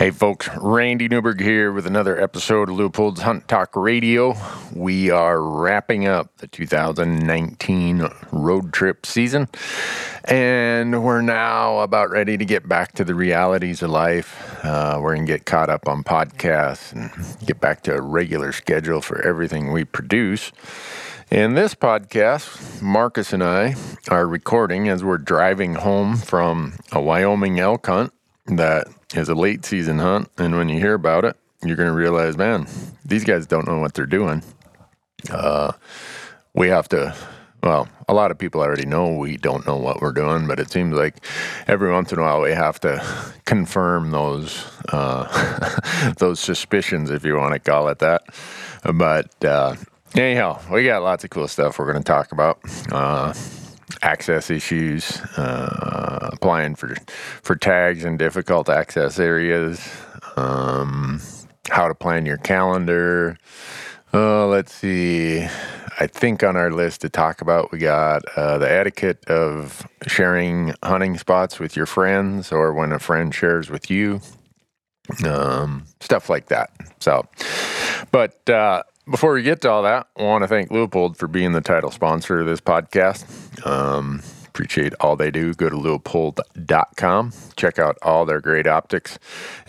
Hey folks, Randy Newberg here with another episode of Leupold's Hunt Talk Radio. We are wrapping up the 2019 road trip season, and we're now about ready to get back to the realities of life. Uh, we're going to get caught up on podcasts and get back to a regular schedule for everything we produce. In this podcast, Marcus and I are recording as we're driving home from a Wyoming elk hunt that is a late season hunt. And when you hear about it, you're going to realize, man, these guys don't know what they're doing. Uh, we have to, well, a lot of people already know we don't know what we're doing, but it seems like every once in a while we have to confirm those uh, those suspicions, if you want to call it that. But uh, anyhow, we got lots of cool stuff we're going to talk about. Access issues, uh, applying for for tags in difficult access areas, um, how to plan your calendar. Uh, let's see. I think on our list to talk about, we got uh, the etiquette of sharing hunting spots with your friends or when a friend shares with you, um, stuff like that. So, but uh, before we get to all that, I want to thank Leupold for being the title sponsor of this podcast. Um, appreciate all they do. Go to leupold.com. Check out all their great optics.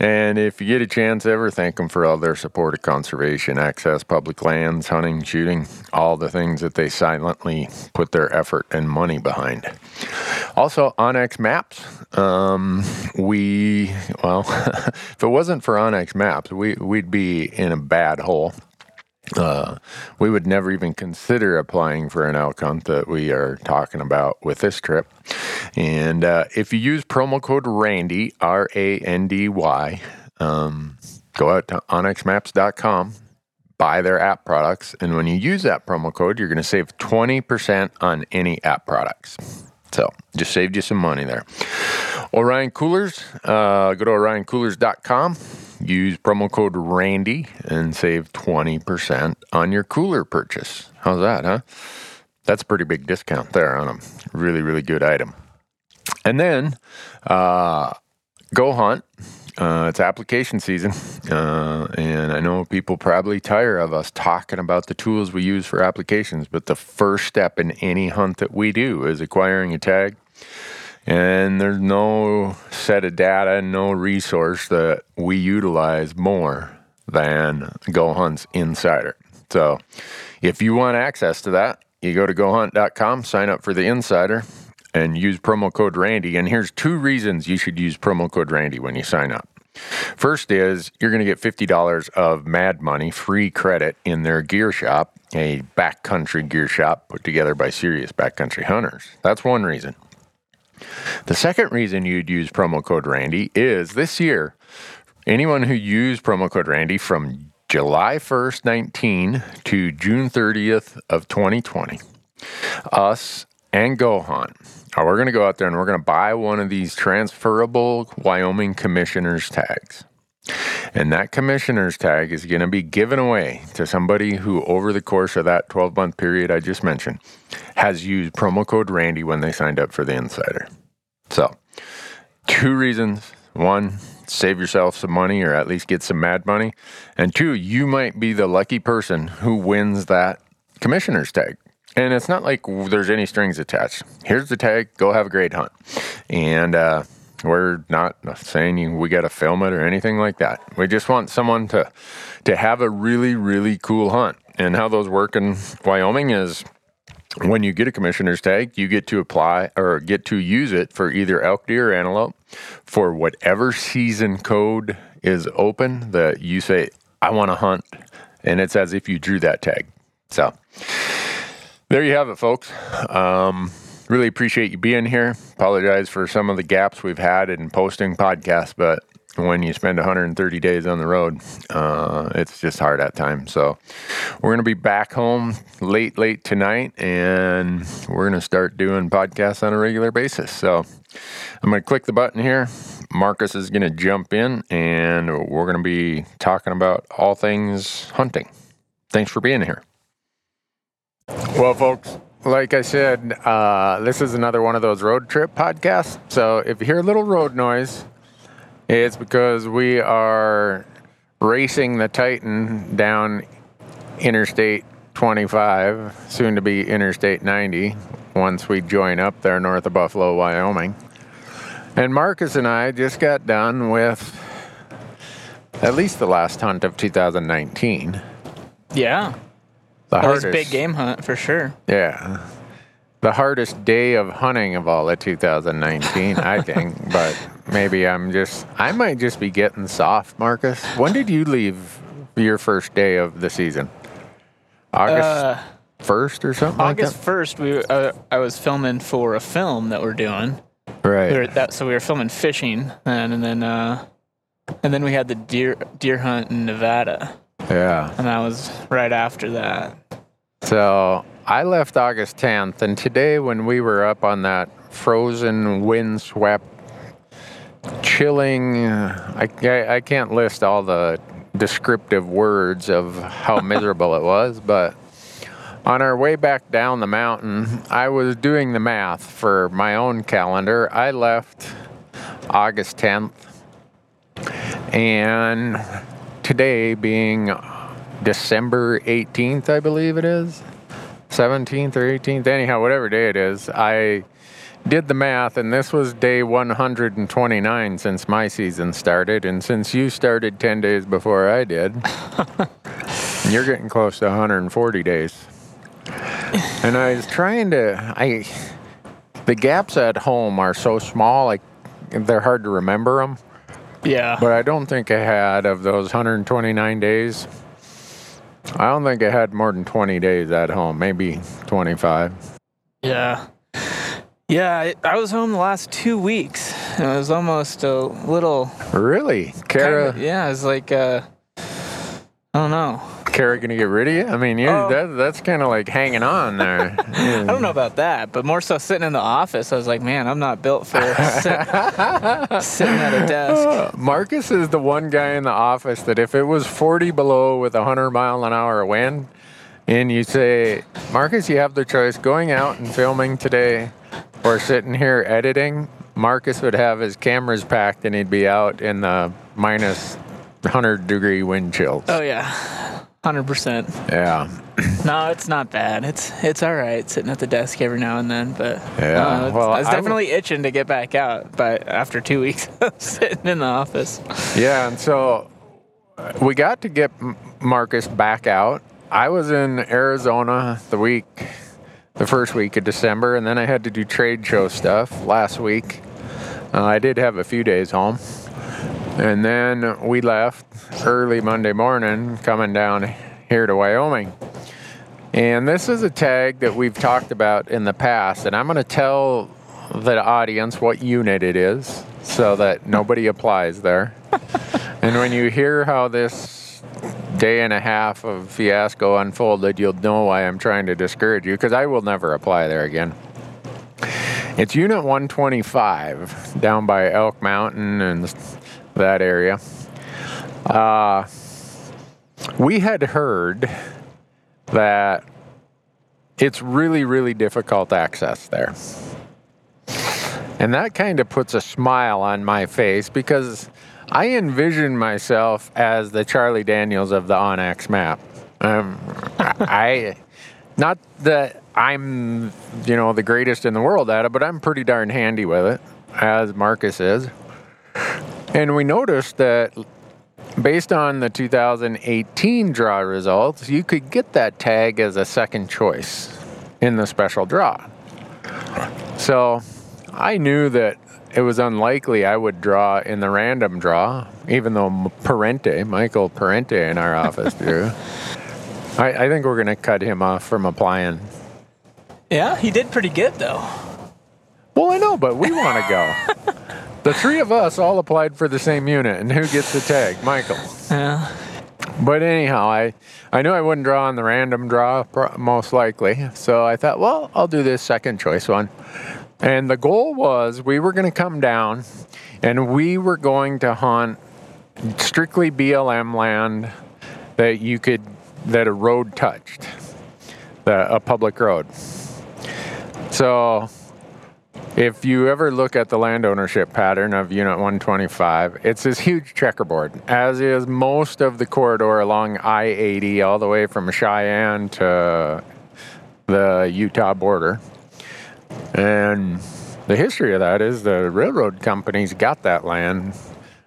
And if you get a chance ever, thank them for all their support of conservation, access, public lands, hunting, shooting, all the things that they silently put their effort and money behind. Also, onX Maps. Um, we, well, if it wasn't for onX Maps, we, we'd be in a bad hole. Uh, we would never even consider applying for an hunt that we are talking about with this trip. And uh, if you use promo code RANDY, R A N D Y, um, go out to onxmaps.com, buy their app products, and when you use that promo code, you're going to save 20% on any app products. So just saved you some money there. Orion Coolers, uh, go to orioncoolers.com use promo code RANDY and save 20% on your cooler purchase. How's that, huh? That's a pretty big discount there on a really, really good item. And then uh, Go Hunt. Uh, it's application season, uh, and I know people probably tire of us talking about the tools we use for applications, but the first step in any hunt that we do is acquiring a tag and there's no set of data, no resource that we utilize more than Go Hunt's Insider. So if you want access to that, you go to gohunt.com, sign up for the Insider, and use promo code Randy. And here's two reasons you should use promo code Randy when you sign up. First is you're going to get $50 of Mad Money free credit in their gear shop, a backcountry gear shop put together by serious backcountry hunters. That's one reason. The second reason you'd use promo code Randy is this year, anyone who used promo code Randy from July 1st, 19 to June 30th of 2020, us and Gohan Hunt, uh, we're going to go out there and we're going to buy one of these transferable Wyoming commissioner's tags. And that commissioner's tag is going to be given away to somebody who, over the course of that 12 month period I just mentioned, has used promo code Randy when they signed up for the Insider. So, two reasons. One, save yourself some money or at least get some mad money. And two, you might be the lucky person who wins that commissioner's tag. And it's not like there's any strings attached. Here's the tag, go have a great hunt. And, uh, we're not saying we got to film it or anything like that. We just want someone to to have a really really cool hunt. And how those work in Wyoming is when you get a commissioner's tag, you get to apply or get to use it for either elk, deer, or antelope for whatever season code is open that you say, I want to hunt. And it's as if you drew that tag. So there you have it, folks. Um, really appreciate you being here. Apologize for some of the gaps we've had in posting podcasts, but when you spend 130 days on the road, uh, it's just hard at times. So we're going to be back home late, late tonight, and we're going to start doing podcasts on a regular basis. So I'm going to click the button here. Marcus is going to jump in, and we're going to be talking about all things hunting. Thanks for being here. Well, folks, like I said, uh, this is another one of those road trip podcasts. So if you hear a little road noise, It's because we are racing the Titan down Interstate 25, soon to be Interstate 90, once we join up there north of Buffalo, Wyoming. And Marcus and I just got done with at least the last hunt of 2019. Yeah. The That hardest, big game hunt for sure. Yeah. The hardest day of hunting of all of 2019, I think. But maybe I'm just, I might just be getting soft, Marcus. When did you leave your first day of the season? August Uh, 1st or something August like first, we uh, I was filming for a film that we're doing. Right. We were, that so we were filming fishing, and, and then uh, and then we had the deer deer hunt in Nevada, Yeah. and that was right after that. So I left August 10th, and today when we were up on that frozen, windswept, chilling, I, I, I can't list all the descriptive words of how miserable it was, but on our way back down the mountain, I was doing the math for my own calendar. I left August 10th, and today being December 18th, I believe it is. 17th or 18th, anyhow, whatever day it is, I did the math, and this was day 129 since my season started. And since you started 10 days before I did, you're getting close to 140 days. And I was trying to, I, the gaps at home are so small, like they're hard to remember them. Yeah, But I don't think I had of those 129 days. I don't think I had more than 20 days at home, maybe 25. yeah, yeah. I, I was home the last two weeks. And it was almost a little. Really? Kara, Kinda, yeah, it was like uh, I don't know. Kara gonna get rid of you? I mean, you Oh. that, that's kind of like hanging on there. I don't know about that, but more so sitting in the office. I was like, man, I'm not built for sit, sitting at a desk. Marcus is the one guy in the office that if it was 40 below with a 100 mile an hour wind, and you say, Marcus, you have the choice going out and filming today or sitting here editing, Marcus would have his cameras packed and he'd be out in the minus 100 degree wind chills. Oh yeah, hundred percent. Yeah. No, it's not bad. It's it's all right sitting at the desk every now and then, but Yeah, uh, it's- well, I was I w- definitely itching to get back out. But after two weeks sitting in the office, Yeah, and so uh, we got to get Marcus back out. I was in Arizona the week, the first week of December, and then I had to do trade show stuff last week. Uh, I did have a few days home. And then we left early Monday morning coming down here to Wyoming. And this is a tag that we've talked about in the past, and I'm going to tell the audience what unit it is so that nobody applies there. and when you hear how this day and a half of fiasco unfolded, you'll know why I'm trying to discourage you because I will never apply there again. It's Unit 125 down by Elk Mountain and that area. Uh, we had heard that it's really, really difficult access there. And that kind of puts a smile on my face because I envision myself as the Charlie Daniels of the onX map. Um, I, not that I'm, you know, the greatest in the world at it, but I'm pretty darn handy with it, as Marcus is. And we noticed that based on the 2018 draw results, you could get that tag as a second choice in the special draw. So I knew that it was unlikely I would draw in the random draw, even though Parente, Michael Parente in our office drew. I, I think we're going to cut him off from applying. yeah, he did pretty good though. Well, I know, but we want to go. the three of us all applied for the same unit, and who gets the tag? Michael. Yeah, But anyhow, I, I knew I wouldn't draw on the random draw, most likely. So I thought, well, I'll do this second choice one. And the goal was we were going to come down and we were going to hunt strictly BLM land that you could, that a road touched, the, a public road. So If you ever look at the land ownership pattern of Unit 125, it's this huge checkerboard, as is most of the corridor along I 80 all the way from Cheyenne to the Utah border. And the history of that is the railroad companies got that land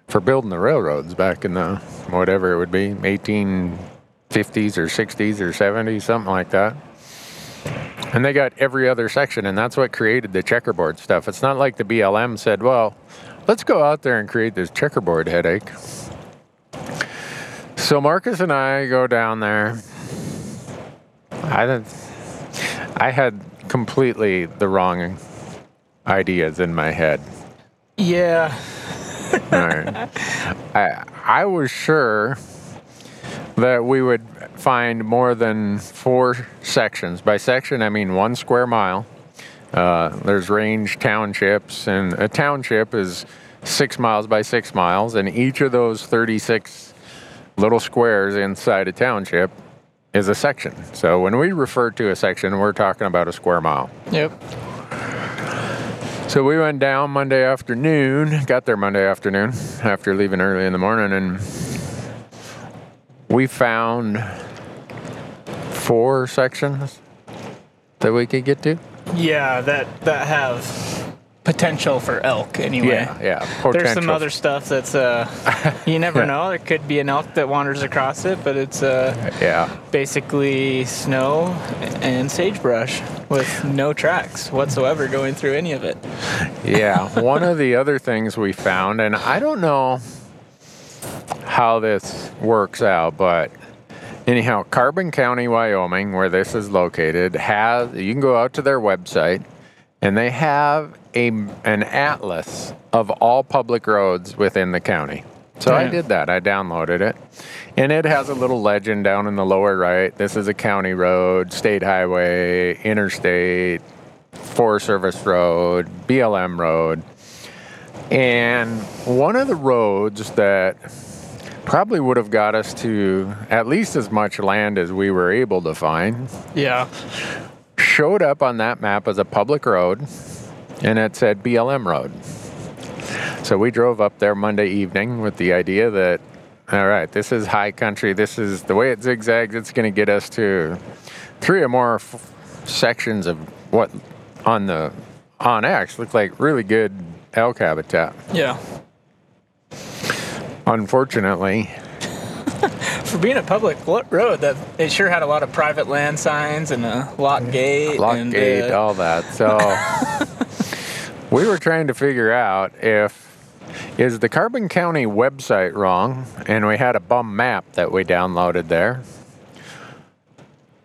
for building the railroads back in the whatever it would be, 1850s or 60s or 70s, something like that. And they got every other section, and that's what created the checkerboard stuff. It's not like the BLM said, well, let's go out there and create this checkerboard headache. So Marcus and I go down there. I didn't, I had completely the wrong ideas in my head. Yeah. All right. I I was sure that we would find more than four sections. By section, I mean one square mile. Uh, there's range townships, and a township is six miles by six miles, and each of those 36 little squares inside a township is a section. So when we refer to a section, we're talking about a square mile. Yep. So we went down Monday afternoon, got there Monday afternoon after leaving early in the morning, and we found four sections that we could get to. Yeah, that that have potential for elk anyway. yeah. Yeah. There's some other stuff that's uh you never know. There could be an elk that wanders across it, but it's uh Yeah, basically snow and sagebrush with no tracks whatsoever going through any of it. yeah. One of the other things we found, and I don't know how this works out, but anyhow, Carbon County, Wyoming, where this is located, has you can go out to their website, and they have a an atlas of all public roads within the county. So I did that. I downloaded it. And it has a little legend down in the lower right. This is a county road, state highway, interstate, Forest Service Road, BLM Road. And one of the roads that probably would have got us to at least as much land as we were able to find Yeah. showed up on that map as a public road and it said BLM Road. So we drove up there Monday evening with the idea that, all right, this is high country. This is the way it zigzags. It's going to get us to three or more f- sections of what on the onX look like really good elk habitat. Yeah. Unfortunately, For being a public road, that it sure had a lot of private land signs and a lock gate. lock and, gate, uh, all that. So we were trying to figure out if is the Carbon County website wrong, and we had a bum map that we downloaded there,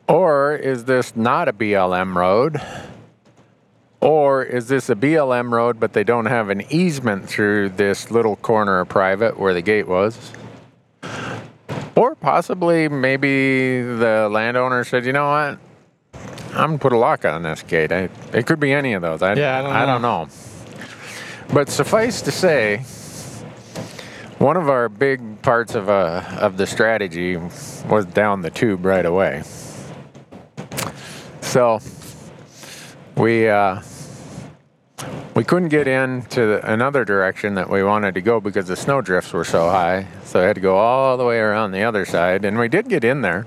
or is this not a BLM road? Or is this a BLM road, but they don't have an easement through this little corner of private where the gate was? Or possibly maybe the landowner said, you know what? I'm gonna put a lock on this gate. I, it could be any of those. I, Yeah, I don't know. But suffice to say, one of our big parts of uh, of the strategy was down the tube right away. So we uh, we couldn't get in into another direction that we wanted to go because the snow drifts were so high. So I had to go all the way around the other side, and we did get in there,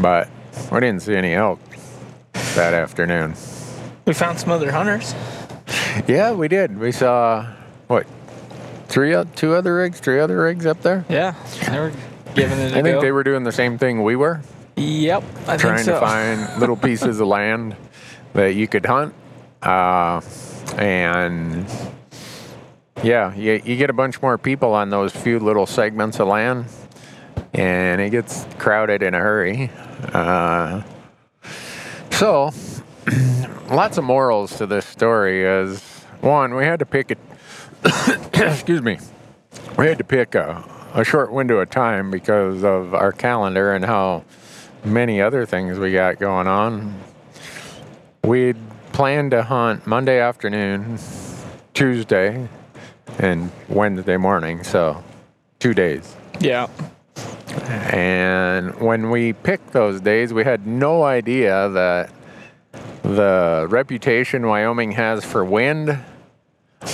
but we didn't see any elk that afternoon. We found some other hunters. Yeah, we did. We saw what three, two other rigs, three other rigs up there. Yeah. They were giving it a I think go. they were doing the same thing we were, Yep. I trying so. to find little pieces of land that you could hunt. Uh, and yeah, you, you get a bunch more people on those few little segments of land, and it gets crowded in a hurry. Uh, so, lots of morals to this story is one, we had to pick it, excuse me, we had to pick a, a short window of time because of our calendar and how many other things we got going on. We'd planned to hunt Monday afternoon, Tuesday, and Wednesday morning, so two days. Yeah. And when we picked those days, we had no idea that the reputation Wyoming has for wind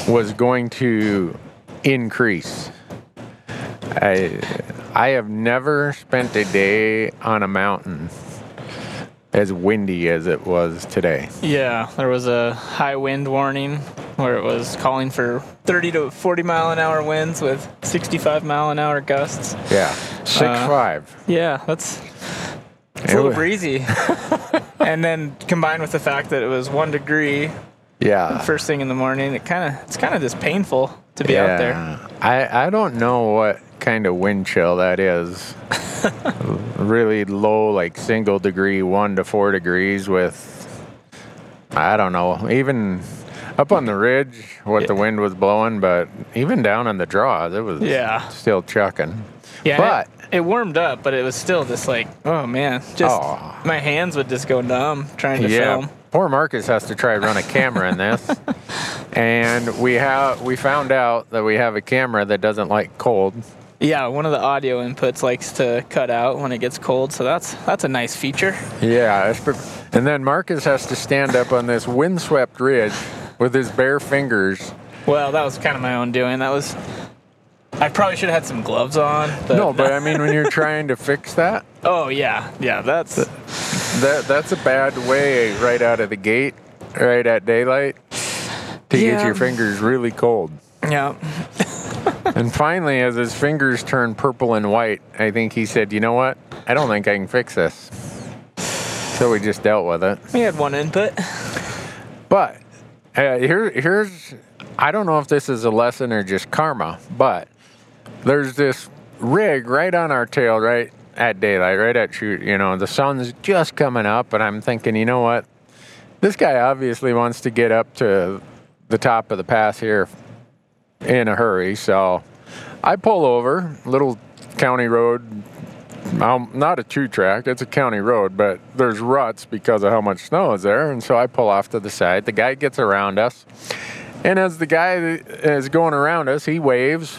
was going to increase. I I have never spent a day on a mountain as windy as it was today. Yeah, there was a high wind warning where it was calling for 30 to 40 mile an hour winds with 65 mile an hour gusts. Yeah, six Uh, five. Yeah, that's it's a little breezy. and then combined with the fact that it was one degree Yeah, first thing in the morning, it kind of it's kind of just painful to be out there. I I don't know what kind of wind chill that is. really low, like single degree, one to four degrees with. I don't know, even up on the ridge, what the wind was blowing, but even down on the draws, it was Yeah. still chucking. Yeah, But- it, it warmed up, but it was still just like, oh man, just Oh. my hands would just go numb trying to yeah, film. Poor Marcus has to try to run a camera in this, and we have we found out that we have a camera that doesn't like cold. Yeah, one of the audio inputs likes to cut out when it gets cold, so that's that's a nice feature. Yeah, and then Marcus has to stand up on this windswept ridge with his bare fingers. Well, that was kind of my own doing. That was. I probably should have had some gloves on. But No, but I mean, when you're trying to fix that, oh yeah, yeah, that's that that's a bad way right out of the gate, right at daylight, to get your fingers really cold. yeah. And finally, as his fingers turned purple and white, I think he said, "You know what? I don't think I can fix this." So we just dealt with it. We had one input. But uh, here, here's I don't know if this is a lesson or just karma, but there's this rig right on our tail, right at daylight, right at shoot. You know, the sun's just coming up, and I'm thinking, you know what? This guy obviously wants to get up to the top of the pass here in a hurry, so I pull over, little county road. Um, not a two track, it's a county road, but there's ruts because of how much snow is there. And so I pull off to the side. The guy gets around us. And as the guy is going around us, he waves.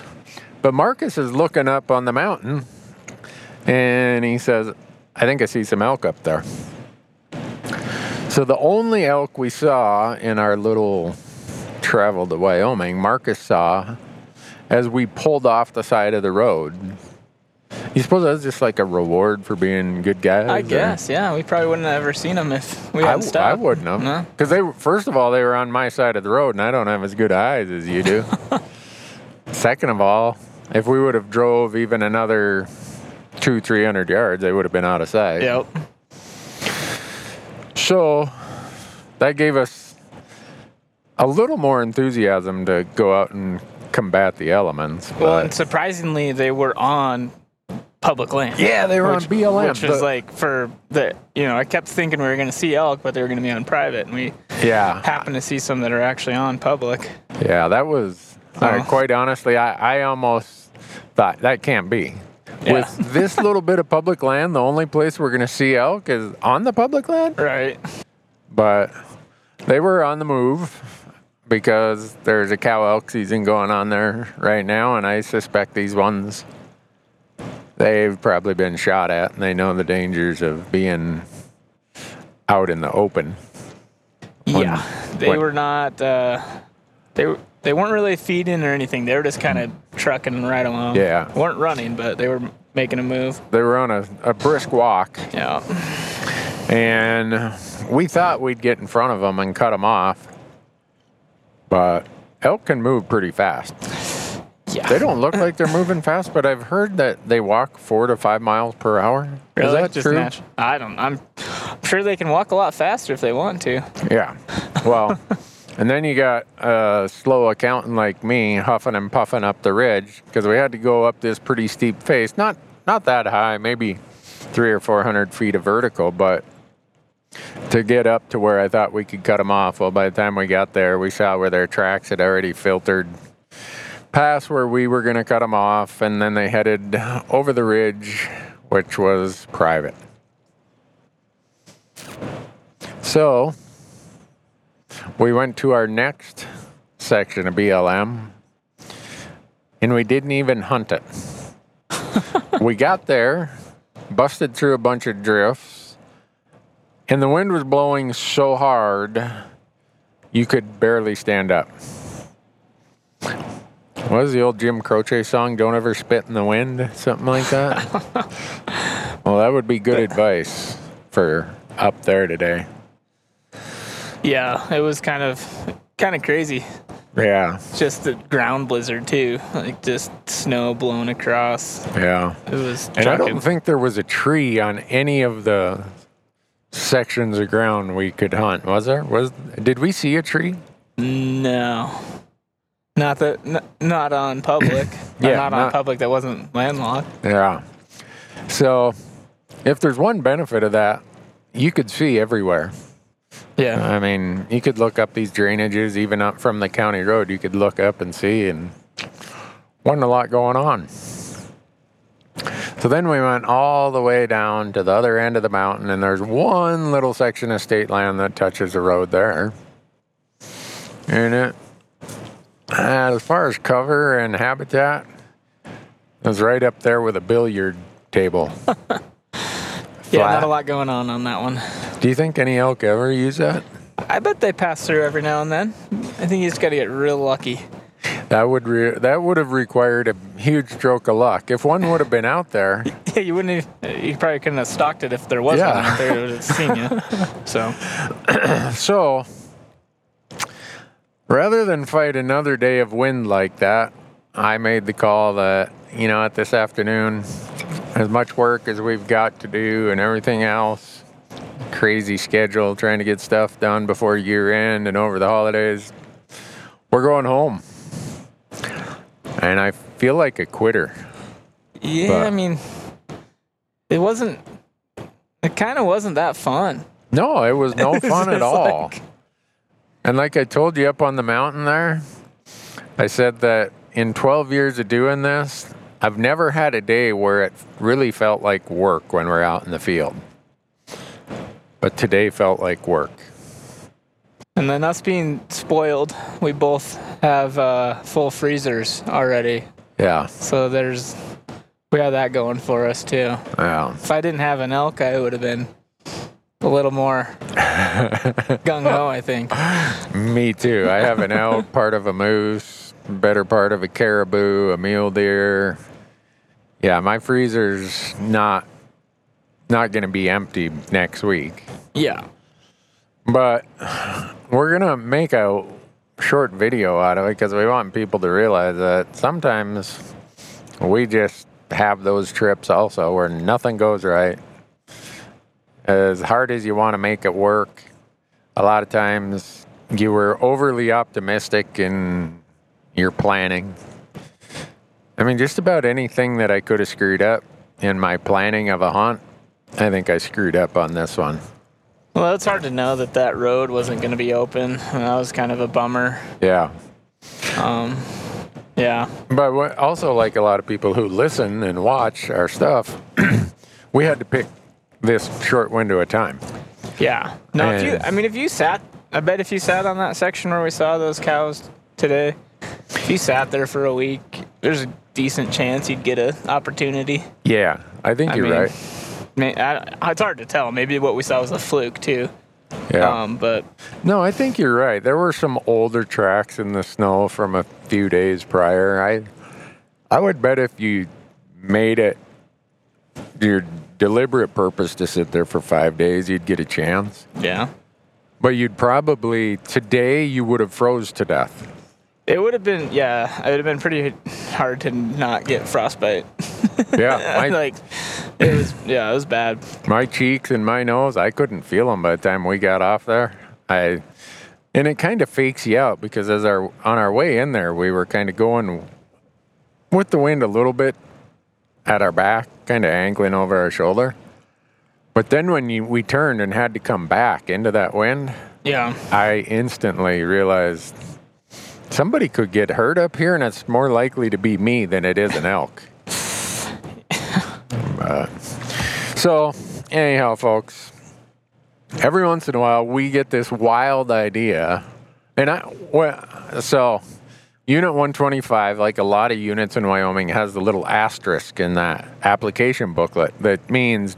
But Marcus is looking up on the mountain and he says, I think I see some elk up there. So the only elk we saw in our little travel to Wyoming, Marcus saw as we pulled off the side of the road. You suppose that's just like a reward for being good guys? I or- guess, yeah. We probably wouldn't have ever seen them if we hadn't w- stopped. I wouldn't have. No? Because they, were- first of all, they were on my side of the road, and I don't have as good eyes as you do. Second of all, if we would have drove even another two, three hundred yards, they would have been out of sight. Yep. So that gave us a little more enthusiasm to go out and combat the elements. Well, but- and surprisingly, they were on public land. yeah, they were which, on BLM. Which was like for the, you know, I kept thinking we were going to see elk, but they were going to be on private, and we yeah, happened to see some that are actually on public. yeah, that was quite honestly, I, I almost thought that can't be. Yeah. With this little bit of public land, the only place we're going to see elk is on the public land. Right. But they were on the move because there's a cow elk season going on there right now, and I suspect these ones they've probably been shot at, and they know the dangers of being out in the open. yeah. They when- were not. Uh, they were. They weren't really feeding or anything. They were just kind of trucking right along. Yeah. weren't running, but they were making a move. They were on a, a brisk walk, Yeah. and we thought we'd get in front of them and cut them off, but elk can move pretty fast. Yeah. They don't look like they're moving fast, but I've heard that they walk four to five miles per hour. Really? Is that Just true? natu- I don't. I'm sure they can walk a lot faster if they want to. Yeah. Well, and then you got a slow accountant like me huffing and puffing up the ridge because we had to go up this pretty steep face. Not not that high, maybe three or four hundred feet of vertical, but to get up to where I thought we could cut them off. Well, by the time we got there, we saw where their tracks had already filtered past where we were going to cut them off, and then they headed over the ridge, which was private. So we went to our next section of BLM, and we didn't even hunt it. we got there, busted through a bunch of drifts, and the wind was blowing so hard you could barely stand up. What was the old Jim Croce song? Don't ever spit in the wind, something like that. well, that would be good advice for up there today. Yeah, it was kind of kind of crazy. Yeah, Just the ground blizzard too, like just snow blowing across. yeah. It was. And I don't think there was a tree on any of the sections of ground we could hunt. Was there? Was did we see a tree? No. Not that, n- not on public. Yeah, not on public that wasn't landlocked. Yeah. So, if there's one benefit of that, you could see everywhere. Yeah. I mean, you could look up these drainages, even up from the county road. You could look up and see, and wasn't a lot going on. So then we went all the way down to the other end of the mountain, and there's one little section of state land that touches the road there. And it, as far as cover and habitat, it was right up there with a billiard table. Yeah, not Flat. a lot going on on that one. Do you think any elk ever use that? I bet they pass through every now and then. I think you just got to get real lucky. That would re- that would have required a huge stroke of luck. If one would have been out there, Yeah, you wouldn't. Even, you probably couldn't have stalked it if there was Yeah. one out there. It would have seen you. So so rather than fight another day of wind like that, I made the call that you know at this afternoon, as much work as we've got to do and everything else, crazy schedule trying to get stuff done before year end and over the holidays, we're going home. And I feel like a quitter. yeah, But- I mean, it wasn't. It kind of wasn't that fun. No, it was no fun at all. like- And like I told you up on the mountain there, I said that in 12 years of doing this, I've never had a day where it really felt like work when we're out in the field. But today felt like work. And then us being spoiled, we both have uh, full freezers already. Yeah, So there's we have that going for us too. yeah. If I didn't have an elk, I would have been a little more gung ho. I think. Me too. I have an elk, part of a moose, better part of a caribou, a mule deer. Yeah, my freezer's not not going to be empty next week. Yeah. But we're gonna make a short video out of it because we want people to realize that sometimes we just have those trips also where nothing goes right. As hard as you want to make it work, a lot of times you were overly optimistic in your planning. I mean, just about anything that I could have screwed up in my planning of a hunt, I think I screwed up on this one. Well, it's hard to know that that road wasn't going to be open. And that was kind of a bummer. Yeah. Um, yeah. But also, like a lot of people who listen and watch our stuff, we had to pick this short window of time. Yeah. No, if you, I mean, if you sat, I bet if you sat on that section where we saw those cows today, if you sat there for a week, there's a decent chance you'd get an opportunity. Yeah, I think I you're mean, right. May- I, it's hard to tell. Maybe what we saw was a fluke too. Yeah. Um, but no, I think you're right. There were some older tracks in the snow from a few days prior. I, I would bet if you made it your deliberate purpose to sit there for five days, you'd get a chance. yeah, But you'd probably today you would have froze to death. It would have been. Yeah, it would have been pretty hard to not get frostbite. Yeah, my, like it was. Yeah, it was bad. my cheeks and my nose, I couldn't feel them by the time we got off there. I, and it kind of fakes you out because as our on our way in there, we were kind of going with the wind a little bit at our back, kind of angling over our shoulder. But then when you, we turned and had to come back into that wind, Yeah. I instantly realized somebody could get hurt up here, and it's more likely to be me than it is an elk. But- so, anyhow, folks, every once in a while we get this wild idea, and I well, so Unit 125, like a lot of units in Wyoming, has the little asterisk in that application booklet that means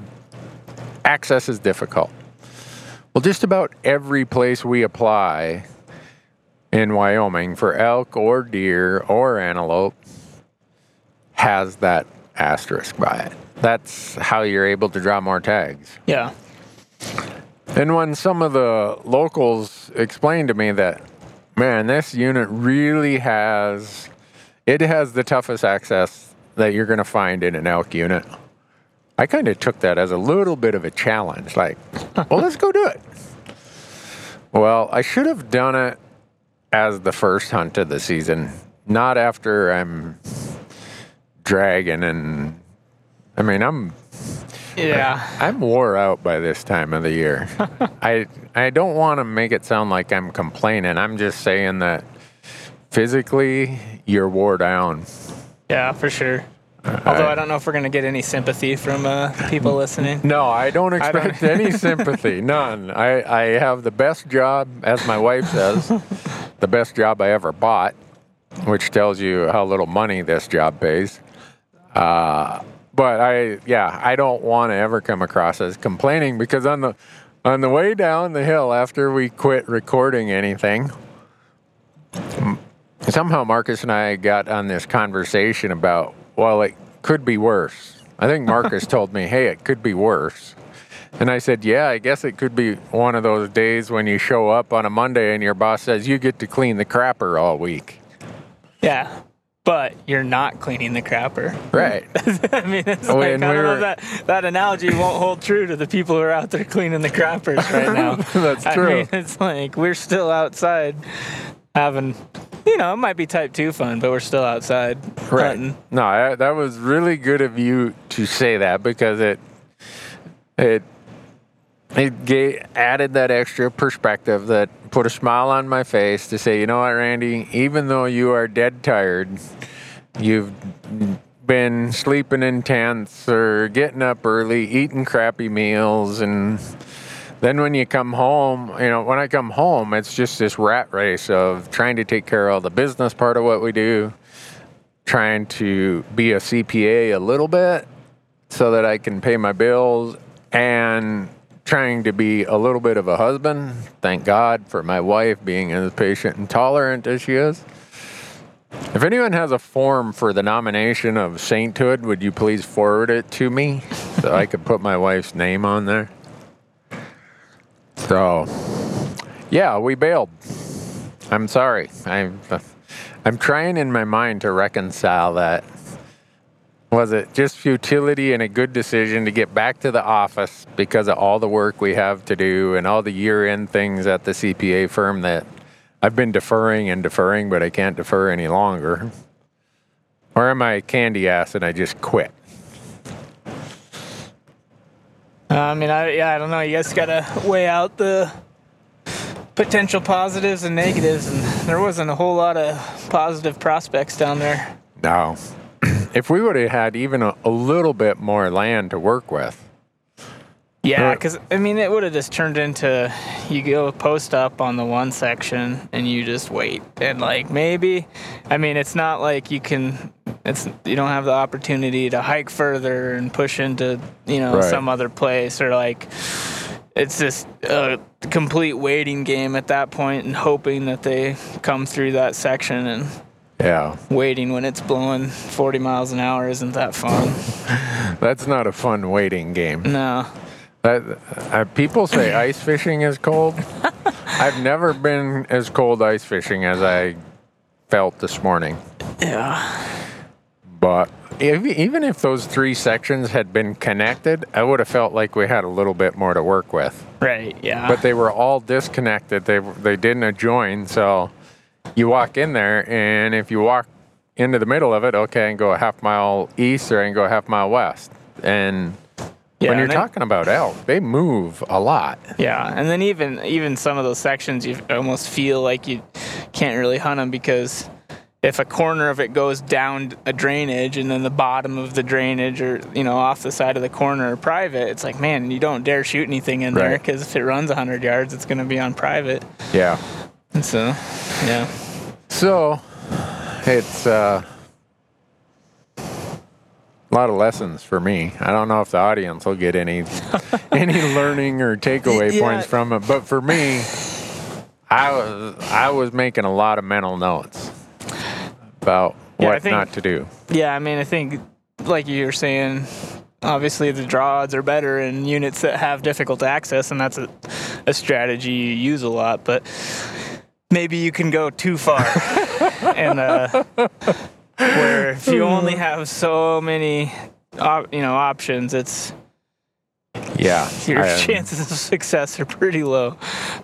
access is difficult. Well, just about every place we apply in Wyoming for elk or deer or antelope has that asterisk by it. That's how you're able to draw more tags. Yeah. And when some of the locals explained to me that, man, this unit really has, it has the toughest access that you're going to find in an elk unit. I kind of took that as a little bit of a challenge. Like, well, let's go do it. Well, I should have done it as the first hunt of the season, not after I'm dragging and I mean, I'm Yeah. I'm wore out by this time of the year. I I don't want to make it sound like I'm complaining. I'm just saying that physically you're wore down. Yeah, for sure. Although I don't know if we're gonna get any sympathy from uh, people listening. No, I don't I don't- expect any sympathy. None. I, I have the best job, as my wife says, the best job I ever bought, which tells you how little money this job pays. Uh, but I, yeah, I don't want to ever come across as complaining because on the on the way down the hill after we quit recording anything, somehow Marcus and I got on this conversation about, well, it could be worse. I think Marcus told me, hey, it could be worse. And I said, yeah, I guess it could be one of those days when you show up on a Monday and your boss says you get to clean the crapper all week. Yeah. But you're not cleaning the crapper. Right. I mean, it's Oh, like, I don't we're- if that, that analogy won't hold true to the people who are out there cleaning the crappers right now. That's true. I mean, it's like we're still outside having, you know, it might be type 2 fun, but we're still outside Right. hunting. No, I, that was really good of you to say that because it it it gave, added that extra perspective that put a smile on my face to say, you know what, Randy, even though you are dead tired, you've been sleeping in tents or getting up early, eating crappy meals and then when you come home, you know, when I come home, it's just this rat race of trying to take care of the business part of what we do, trying to be a CPA a little bit so that I can pay my bills and trying to be a little bit of a husband. Thank God for my wife being as patient and tolerant as she is. If anyone has a form for the nomination of sainthood, would you please forward it to me so I could put my wife's name on there? So, yeah, we bailed. I'm sorry. I'm I'm trying in my mind to reconcile that. Was it just futility and a good decision to get back to the office because of all the work we have to do and all the year-end things at the CPA firm that I've been deferring and deferring, but I can't defer any longer? Or am I candy ass and I just quit? Uh, Uh, I mean, I, yeah, I don't know. You guys got to weigh out the potential positives and negatives, and there wasn't a whole lot of positive prospects down there. No. if we would have had even a, a little bit more land to work with, Yeah, uh, because I mean, it would have just turned into you go post up on the one section and you just wait, and like maybe, I mean, it's not like you can. It's you don't have the opportunity to hike further and push into you know Right. some other place or like. It's just a complete waiting game at that point and hoping that they come through that section and yeah, waiting when it's blowing 40 miles an hour isn't that fun. that's not a fun waiting game. No. That, uh, people say ice fishing is cold. I've never been as cold ice fishing as I felt this morning. Yeah. But if, even if those three sections had been connected, I would have felt like we had a little bit more to work with. Right. Yeah. But they were all disconnected. They they didn't adjoin. So you walk in there, and if you walk into the middle of it, okay, and go a half mile east or I can go a half mile west. And yeah, when you're then- talking about elk, they move a lot. Yeah, and then even even some of those sections, you almost feel like you can't really hunt them because if a corner of it goes down a drainage and then the bottom of the drainage or you know off the side of the corner are private, it's like man, you don't dare shoot anything in there because if it runs 100 yards, it's going to be on private. Yeah. And so, yeah, So it's uh, a lot of lessons for me. I don't know if the audience will get any any learning or takeaway Yeah. points from it, but for me, I was I was making a lot of mental notes about Yeah, what think- not to do. Yeah, I mean, I think, like you were saying, obviously the draw odds are better in units that have difficult access, and that's a, a strategy you use a lot. But maybe you can go too far, and uh, where if you only have so many, op- you know, options, it's Yeah, your I- chances of success are pretty low.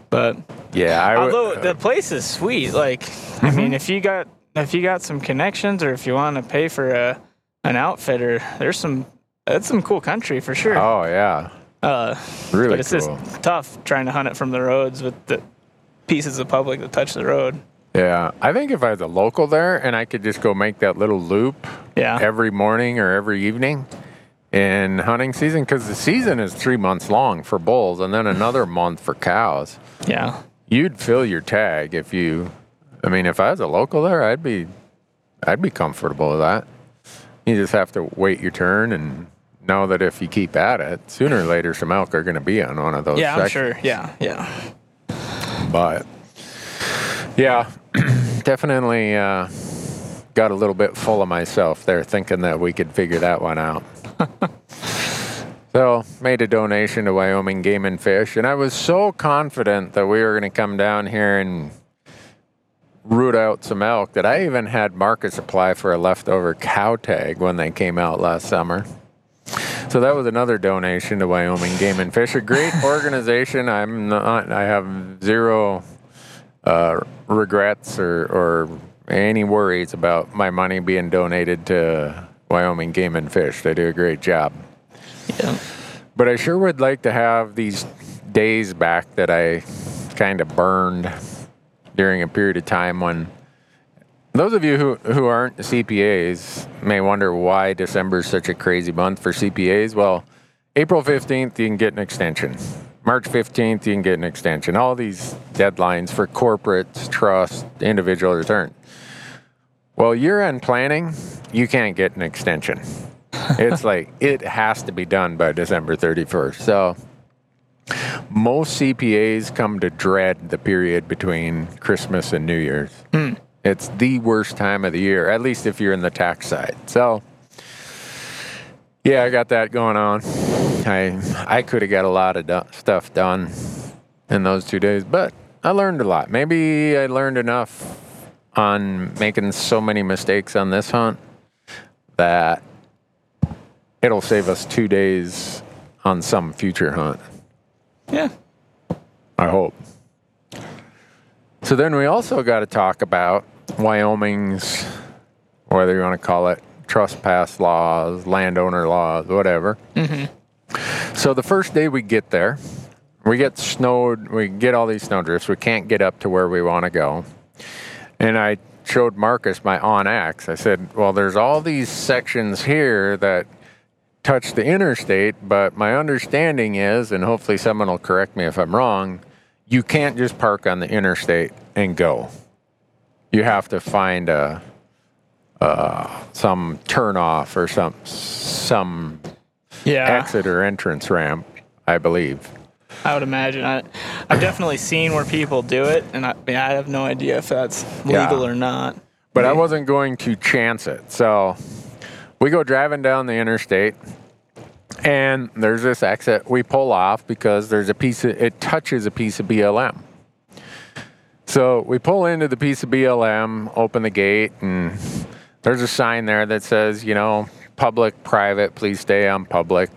But Yeah, I w- although the place is sweet, like I Mm-hmm. mean, if you got if you got some connections, or if you want to pay for a an outfitter, there's some that's some cool country for sure. oh yeah, Uh, really but it's cool. just tough trying to hunt it from the roads with the pieces of public that touch the road. Yeah, I think if I was a local there and I could just go make that little loop Yeah. every morning or every evening in hunting season, because the season is three months long for bulls and then another month for cows. Yeah. You'd fill your tag if you. I mean, if I was a local there, I'd be, I'd be comfortable with that. You just have to wait your turn and know that if you keep at it, sooner or later some elk are going to be on one of those. Yeah, I'm sure. Yeah. Yeah. but yeah, definitely uh, got a little bit full of myself there, thinking that we could figure that one out. so made a donation to Wyoming Game and Fish, and I was so confident that we were going to come down here and root out some elk that I even had Marcus apply for a leftover cow tag when they came out last summer. So that was another donation to Wyoming Game and Fish, a great organization. I'm not. I have zero uh, regrets or, or any worries about my money being donated to Wyoming Game and Fish. They do a great job. Yeah. But I sure would like to have these days back that I kind of burned during a period of time when those of you who, who aren't CPAs may wonder why December is such a crazy month for CPAs. Well, April 15th, you can get an extension. March 15th, you can get an extension. All these deadlines for corporates, trust, individual return. Well, year end planning, you can't get an extension. It's like it has to be done by December 31st. So most CPAs come to dread the period between Christmas and New Year's. Hmm. It's the worst time of the year, at least if you're in the tax side. So, yeah, I got that going on. I I could have got a lot of do- stuff done in those two days, but I learned a lot. Maybe I learned enough on making so many mistakes on this hunt that it'll save us two days on some future hunt. Yeah. I hope. So then we also got to talk about Wyoming's, whether you want to call it trespass laws, landowner laws, whatever. Mm-hmm. So the first day we get there, we get snowed, we get all these snowdrifts. We can't get up to where we want to go. And I showed Marcus my onX. I said, well, there's all these sections here that touch the interstate, but my understanding is, and hopefully someone will correct me if I'm wrong, you can't just park on the interstate and go. You have to find a uh, some turnoff or some some Yeah. exit or entrance ramp, I believe. I would imagine. I, I've definitely seen where people do it, and I, I have no idea if that's legal Yeah. or not. But I wasn't going to chance it. So we go driving down the interstate and there's this exit we pull off because there's a piece of it touches a piece of BLM. So we pull into the piece of BLM, open the gate, and there's a sign there that says, you know, public, private, please stay on public.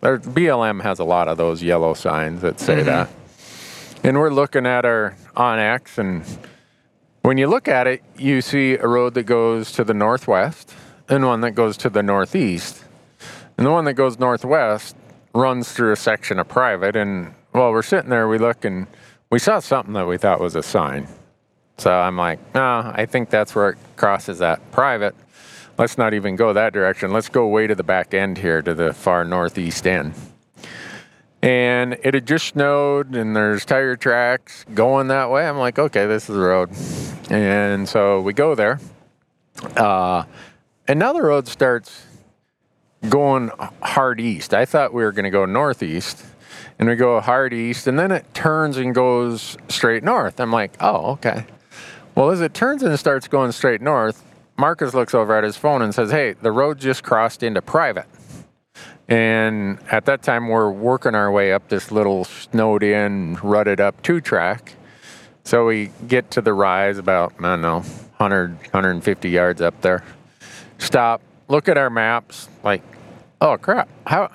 There, BLM has a lot of those yellow signs that say mm-hmm. that. And we're looking at our onX, and when you look at it, you see a road that goes to the northwest and one that goes to the northeast. And the one that goes northwest runs through a section of private. And while we're sitting there, we look and we saw something that we thought was a sign. So I'm like, no, I think that's where it crosses that private. Let's not even go that direction. Let's go way to the back end here to the far northeast end. And it had just snowed, and there's tire tracks going that way. I'm like, okay, this is the road. And so we go there. Uh, and now the road starts going hard east. I thought we were going to go northeast, and we go hard east, and then it turns and goes straight north. I'm like, oh, okay. Well, as it turns and starts going straight north, Marcus looks over at his phone and says, hey, the road just crossed into private. And at that time, we're working our way up this little snowed in, rutted up two track. So we get to the rise about, I don't know, 100, 150 yards up there. Stop, look at our maps, like, oh crap, how,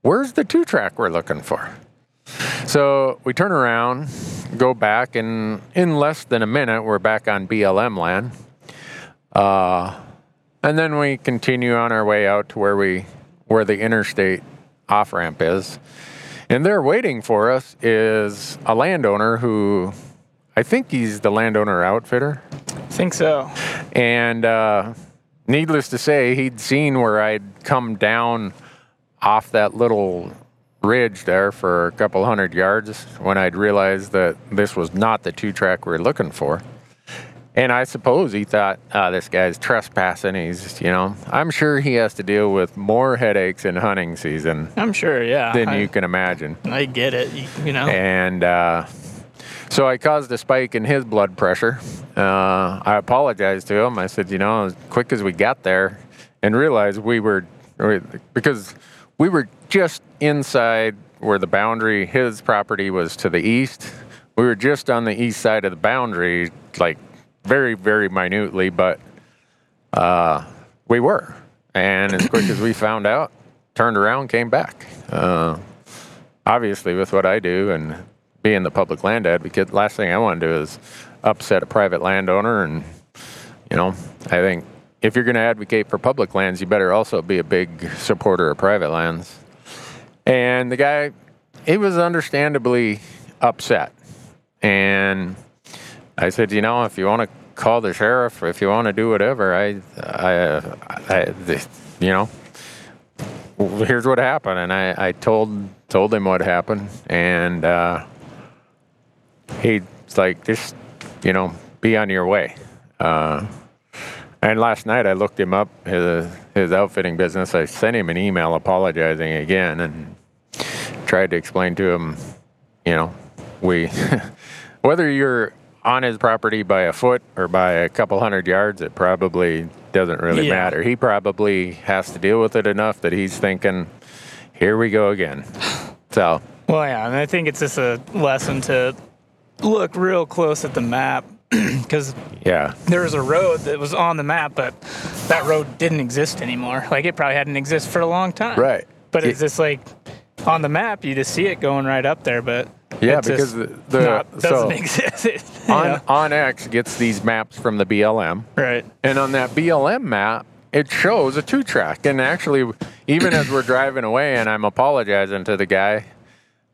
where's the two track we're looking for? So we turn around, go back, and in less than a minute, we're back on BLM land. Uh, and then we continue on our way out to where we where the interstate off ramp is. And there waiting for us is a landowner who I think he's the landowner outfitter. I think so. And uh, needless to say, he'd seen where I'd come down off that little ridge there for a couple hundred yards when I'd realized that this was not the two track we're looking for. And I suppose he thought, oh, this guy's trespassing. He's, you know, I'm sure he has to deal with more headaches in hunting season I'm sure, yeah. than I, you can imagine. I get it. You, you know. And uh, so I caused a spike in his blood pressure. Uh, I apologized to him. I said, you know, as quick as we got there and realized we were, because we were just inside where the boundary, his property was to the east. We were just on the east side of the boundary, like very, very minutely, but uh, we were. And as quick as we found out, turned around, came back. Uh, obviously, with what I do and being the public land advocate, last thing I want to do is upset a private landowner. And, you know, I think if you're going to advocate for public lands, you better also be a big supporter of private lands. And the guy, he was understandably upset. And I said, you know, if you want to call the sheriff, if you want to do whatever, I, I, I, you know, here's what happened, and I, I told told him what happened, and uh, he's like, just, you know, be on your way. Uh, and last night I looked him up, his, his outfitting business. I sent him an email apologizing again, and tried to explain to him, you know, we, whether you're on his property by a foot or by a couple hundred yards, it probably doesn't really Yeah. matter. He probably has to deal with it enough that he's thinking, here we go again. So, Well, yeah, and I think it's just a lesson to look real close at the map because yeah. there was a road that was on the map, but that road didn't exist anymore. Like it probably hadn't existed for a long time. Right. But It- it's just like on the map, you just see it going right up there, but Yeah, because just the- the- not, doesn't so- exist. You On, know? onX gets these maps from the BLM. right. And on that BLM map, it shows a two track. And actually, even as we're driving away and I'm apologizing to the guy,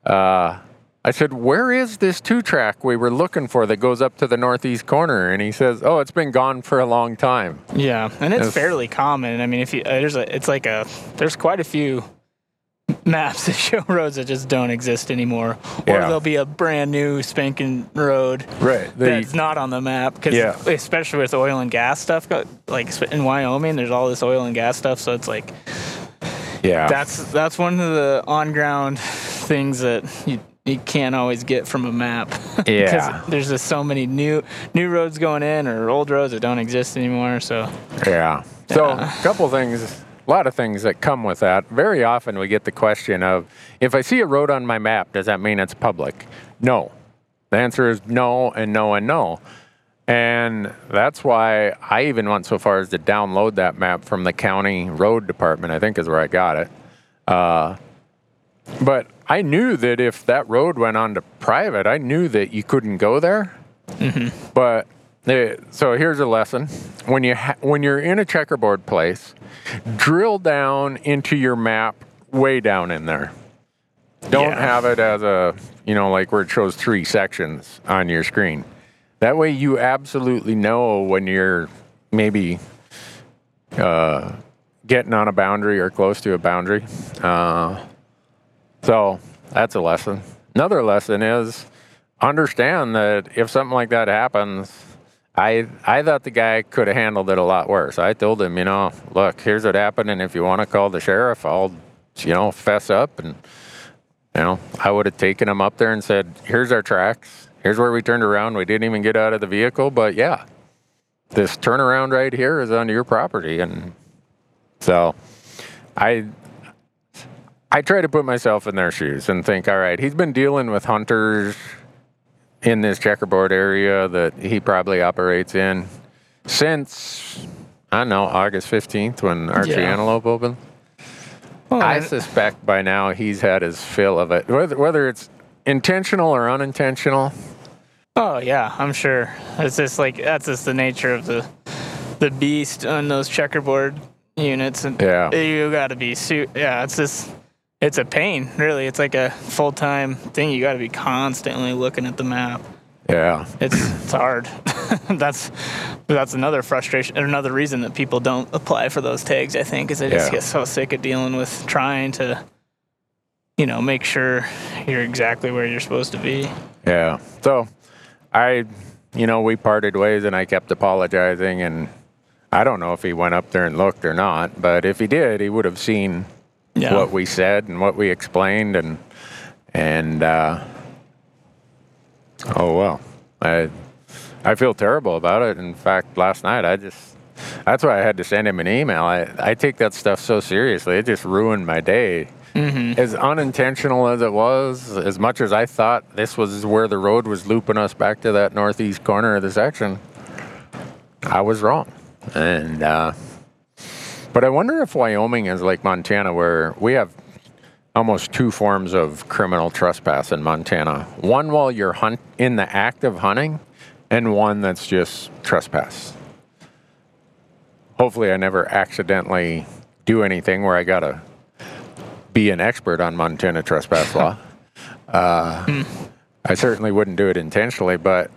uh, I said, Where is this two track we were looking for that goes up to the northeast corner? And he says, Oh, it's been gone for a long time. Yeah, and it's Yes. fairly common. I mean, if you uh, there's a, it's like a there's quite a few maps that show roads that just don't exist anymore, or Yeah. there'll be a brand new spanking road Right. that's not on the map because Yeah. especially with oil and gas stuff, like in Wyoming, there's all this oil and gas stuff, so it's like yeah. that's that's one of the on ground things that you. You can't always get from a map. Yeah. there's just so many new new roads going in or old roads that don't exist anymore. So Yeah. So Yeah. a couple things, a lot of things that come with that. Very often we get the question of, if I see a road on my map, does that mean it's public? No. The answer is no and no and no. And that's why I even went so far as to download that map from the county road department, I think is where I got it. Uh, but I knew that if that road went on to private, I knew that you couldn't go there. But uh, so here's a lesson: when you ha- when you're in a checkerboard place, drill down into your map way down in there. Don't Yeah. have it as a you know like where it shows three sections on your screen. That way you absolutely know when you're maybe uh, getting on a boundary or close to a boundary. Uh, so that's a lesson. Another lesson is understand that if something like that happens, I I thought the guy could have handled it a lot worse. I told him, you know, look, here's what happened, and if you want to call the sheriff, I'll, you know, fess up, and you know, I would have taken him up there and said, here's our tracks, here's where we turned around. We didn't even get out of the vehicle, but yeah, this turnaround right here is on your property, and so I I try to put myself in their shoes and think, all right, he's been dealing with hunters in this checkerboard area that he probably operates in since I don't know August fifteenth when Archie Yeah. Antelope opened. Well, I suspect by now he's had his fill of it, whether whether it's intentional or unintentional. Oh yeah, I'm sure. It's just like that's just the nature of the the beast on those checkerboard units, and Yeah. you got to be su- Yeah, it's just it's a pain. Really, it's like a full time thing. You got to be constantly looking at the map. Yeah, It's it's hard. that's that's another frustration, another reason that people don't apply for those tags. I think is they just Yeah. get so sick of dealing with trying to, you know, make sure you're exactly where you're supposed to be. yeah. So I, you know, we parted ways, and I kept apologizing, and I don't know if he went up there and looked or not, but if he did, he would have seen Yeah. what we said and what we explained and and uh, oh well I I feel terrible about it. In fact last night I just that's why I had to send him an email. I, I take that stuff so seriously. It just ruined my day. As unintentional as it was as much as I thought this was where the road was looping us back to that northeast corner of the section I was wrong. And uh, but I wonder if Wyoming is like Montana, where we have almost two forms of criminal trespass in Montana. One while you're hunt in the act of hunting, and one that's just trespass. Hopefully, I never accidentally do anything where I gotta be an expert on Montana trespass law. Uh, I certainly wouldn't do it intentionally, but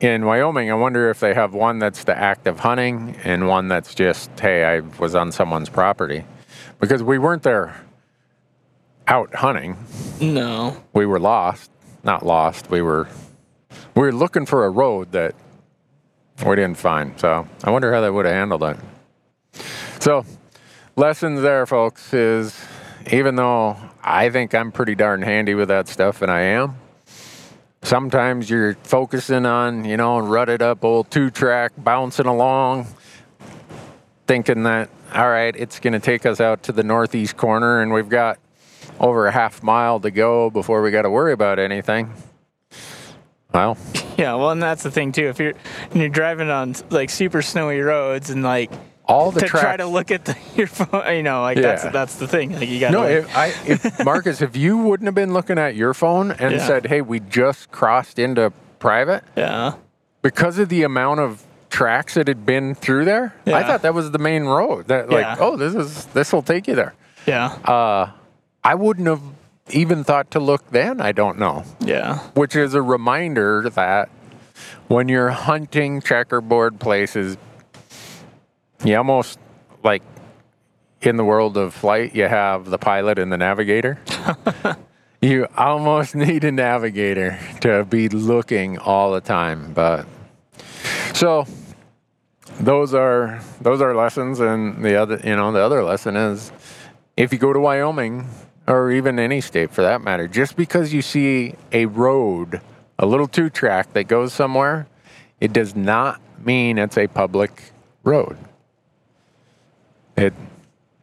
in Wyoming, I wonder if they have one that's the act of hunting and one that's just, hey, I was on someone's property. Because we weren't there out hunting. No. We were lost. Not lost. We were we were looking for a road that we didn't find. So I wonder how they would have handled it. So lessons there, folks, is even though I think I'm pretty darn handy with that stuff, and I am, sometimes you're focusing on, you know, rutted up old two track, bouncing along, thinking that, all right, it's going to take us out to the northeast corner and we've got over a half mile to go before we got to worry about anything. Well, Yeah, well, and that's the thing too. If you're and you're driving on like super snowy roads and like all the to tracks. try to look at the, your phone, you know, like Yeah. that's that's the thing. Like you got no, if, I, if Marcus, if you wouldn't have been looking at your phone and Yeah. said, "Hey, we just crossed into private," yeah. because of the amount of tracks that had been through there, I thought that was the main road. That like, Yeah. oh, this is this will take you there. Yeah. Uh, I wouldn't have even thought to look then. I don't know. yeah. which is a reminder that when you're hunting checkerboard places, you almost like in the world of flight, you have the pilot and the navigator. you almost need a navigator to be looking all the time. But so those are those are lessons, and the other you know the other lesson is if you go to Wyoming or even any state for that matter, just because you see a road, a little two track that goes somewhere, it does not mean it's a public road. It,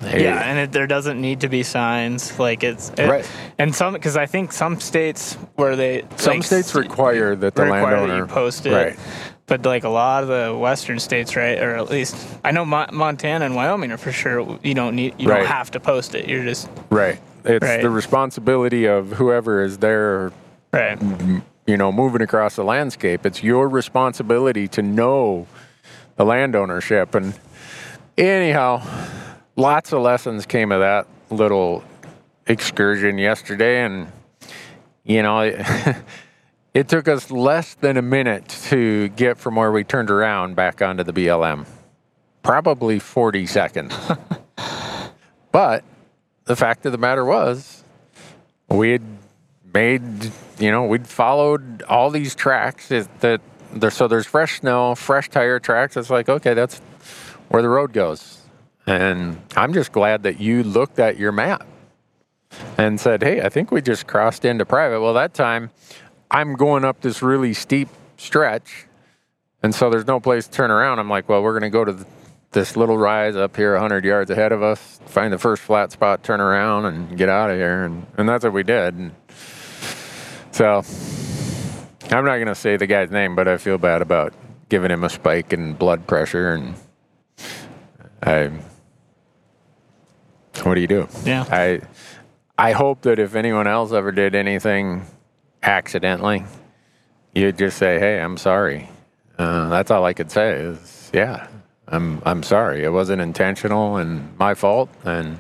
Yeah, and it, there doesn't need to be signs. Like it's it- Right. And some because I think some states where they some like, states require that the require that landowner you post it. Right. But like a lot of the western states, right, or at least I know Mon- Montana and Wyoming are for sure. You don't need, you Right. don't have to post it. You're just Right. It's Right. the responsibility of whoever is there right. you know, moving across the landscape. It's your responsibility to know the land ownership. And anyhow, lots of lessons came of that little excursion yesterday. And, you know, it, it took us less than a minute to get from where we turned around back onto the BLM. Probably 40 seconds. but the fact of the matter was, we had made, you know, we'd followed all these tracks that, that there, so there's fresh snow, fresh tire tracks. It's like, okay, that's where the road goes. And I'm just glad that you looked at your map and said, hey, I think we just crossed into private. Well, that time I'm going up this really steep stretch. And so there's no place to turn around. I'm like, well, we're going to go to th- this little rise up here 100 yards ahead of us, find the first flat spot, turn around, and get out of here. And, and that's what we did. And so I'm not going to say the guy's name, but I feel bad about giving him a spike in blood pressure. And I, what do you do? Yeah. I, I hope that if anyone else ever did anything accidentally, you'd just say, "Hey, I'm sorry." Uh, that's all I could say. Is yeah, I'm I'm sorry. It wasn't intentional and my fault. And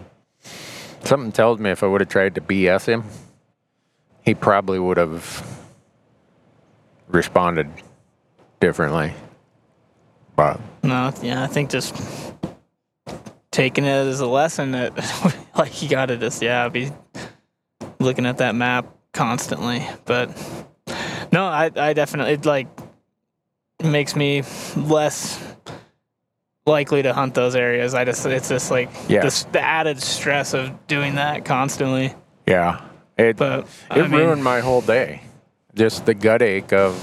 something tells me if I would have tried to BS him, he probably would have responded differently. But No, yeah, I think just taking it as a lesson that like you gotta just yeah be looking at that map constantly. But no, I I definitely it like makes me less likely to hunt those areas. I just it's just like Yeah. this, the added stress of doing that constantly. yeah, it But it I mean, ruined my whole day. Just the gut ache of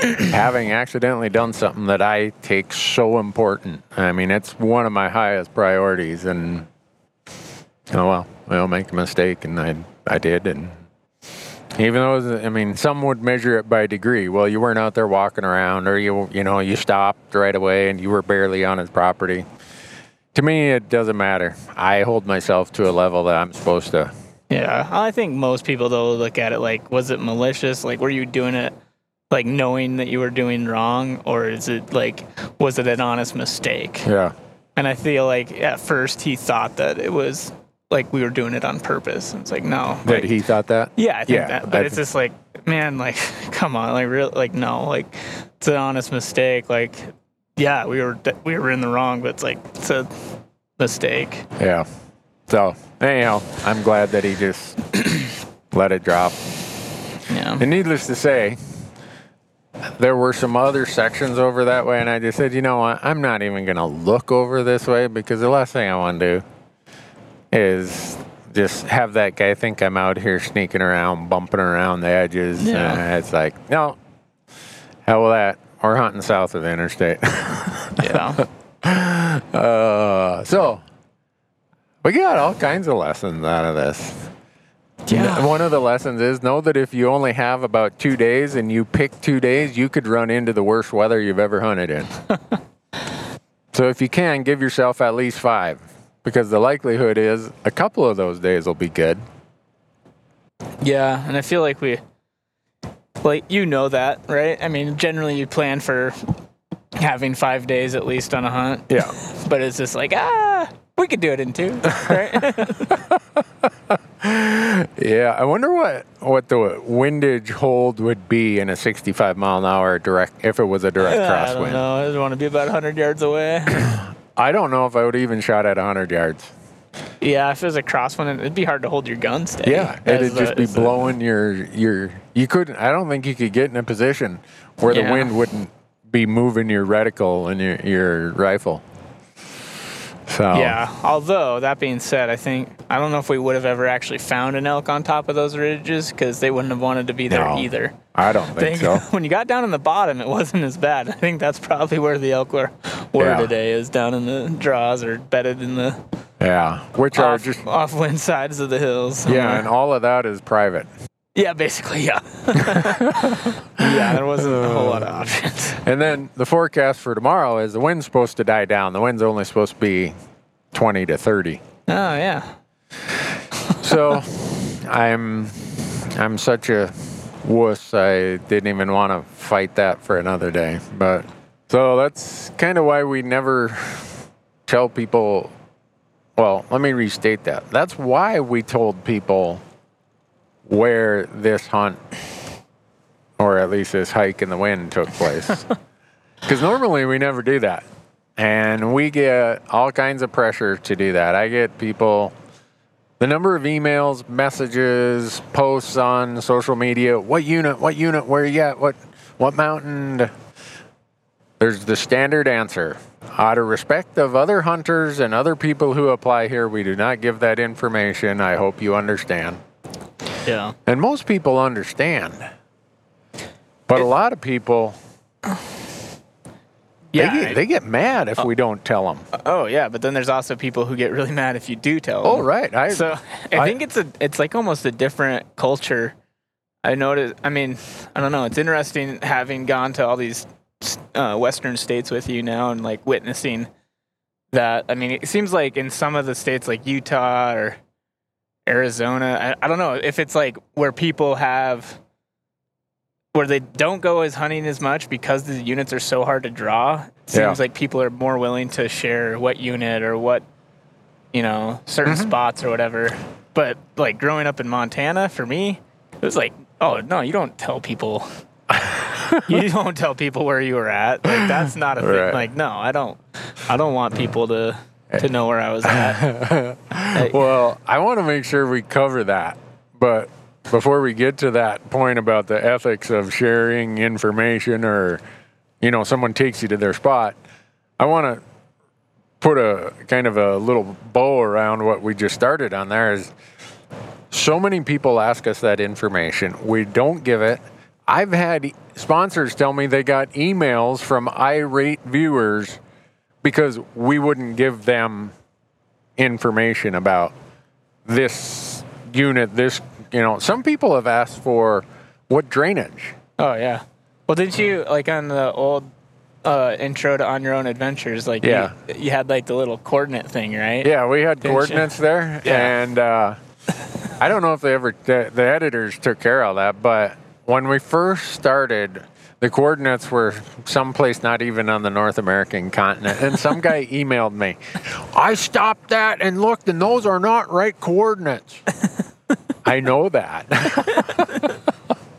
having accidentally done something that I take so important. I mean, it's one of my highest priorities, and oh well, I'll make a mistake, and I I did, and even though was, I mean, some would measure it by degree. Well, you weren't out there walking around, or you you know you stopped right away, and you were barely on his property. To me, it doesn't matter. I hold myself to a level that I'm supposed to. Yeah, I think most people though look at it like, was it malicious? Like, were you doing it like knowing that you were doing wrong, or is it like, was it an honest mistake? Yeah. And I feel like at first he thought that it was like we were doing it on purpose. And it's like, no. That like- he thought that. yeah, I think Yeah, that. But I it's just like, man, like, come on, like, real, like, no, like, it's an honest mistake. Like, yeah, we were we were in the wrong, but it's like it's a mistake. Yeah. So anyhow, I'm glad that he just let it drop. Yeah. And needless to say, there were some other sections over that way, and I just said, you know what? I'm not even going to look over this way because the last thing I want to do is just have that guy think I'm out here sneaking around, bumping around the edges. Yeah. Uh, it's like, no, hell with that. We're hunting south of the interstate. Yeah. uh, so, we got all kinds of lessons out of this. Yeah. One of the lessons is know that if you only have about two days and you pick two days, you could run into the worst weather you've ever hunted in. so if you can, give yourself at least five because the likelihood is a couple of those days will be good. Yeah, and I feel like we, like you know that, right? I mean, generally you plan for having five days at least on a hunt. Yeah. But it's just like ah, we could do it in two, right? Yeah. I wonder what, what the windage hold would be in a 65 mile an hour direct, if it was a direct crosswind. I don't know. I just want to be about 100 yards away. I don't know if I would even shot at 100 yards. yeah, if it was a crosswind, it'd be hard to hold your gun steady. Yeah, it'd just be blowing your your. You couldn't. I don't think you could get in a position where the wind wouldn't be moving your reticle and your your rifle. So Yeah. Although that being said, I think I don't know if we would have ever actually found an elk on top of those ridges because they wouldn't have wanted to be there No. either. I don't think so. when you got down in the bottom, it wasn't as bad. I think that's probably where the elk were, were Yeah. today, is down in the draws or bedded in the Yeah, which are off, just off wind sides of the hills. yeah, and all of that is private. Yeah, basically, yeah. yeah, there wasn't a whole lot of uh, options. And then the forecast for tomorrow is the wind's supposed to die down. The wind's only supposed to be twenty to thirty. Oh yeah, So I'm I'm such a wuss. I didn't even want to fight that for another day. But so that's kind of why we never tell people. Well, let me restate that. That's why we told people where this hunt, or at least this hike in the wind, took place. Because normally we never do that. And we get all kinds of pressure to do that. I get people the number of emails, messages, posts on social media. What unit? What unit? Where you at? What what mountain? there's the standard answer. Out of respect of other hunters and other people who apply here, we do not give that information. I hope you understand. Yeah. And most people understand. But a lot of people, Yeah. they, get, they get mad if we don't tell them. oh yeah, but then there's also people who get really mad if you do tell. Oh, right. I, So I, I- think it's a it's like almost a different culture. I noticed. I mean, I don't know. It's interesting having gone to all these uh, Western states with you now and like witnessing that. I mean, it seems like in some of the states like Utah or Arizona, I, I don't know if it's like where people have where they don't go as hunting as much because the units are so hard to draw. It seems Yeah. like people are more willing to share what unit or what you know certain Mm-hmm. spots or whatever. But like growing up in Montana, for me, it was like, oh no, you don't tell people. you don't tell people where you were at. Like that's not a thing. Right. Like no, I don't. I don't want people to to know where I was at. Well, I want to make sure we cover that. But before we get to that point about the ethics of sharing information or, you know, someone takes you to their spot, I want to put a kind of a little bow around what we just started on there is so many people ask us that information. We don't give it. I've had sponsors tell me they got emails from irate viewers because we wouldn't give them information about this unit, this, you know, some people have asked for what drainage. Oh yeah. Well, didn't you like on the old uh, intro to On Your Own Adventures? Like, Yeah. you, you had like the little coordinate thing, right? Yeah, we had Didn't you? coordinates there, Yeah. and uh, I don't know if they ever the, the editors took care of that, but when we first started, the coordinates were someplace not even on the North American continent, and some guy emailed me. I stopped that and looked, and those are not right coordinates. I know that.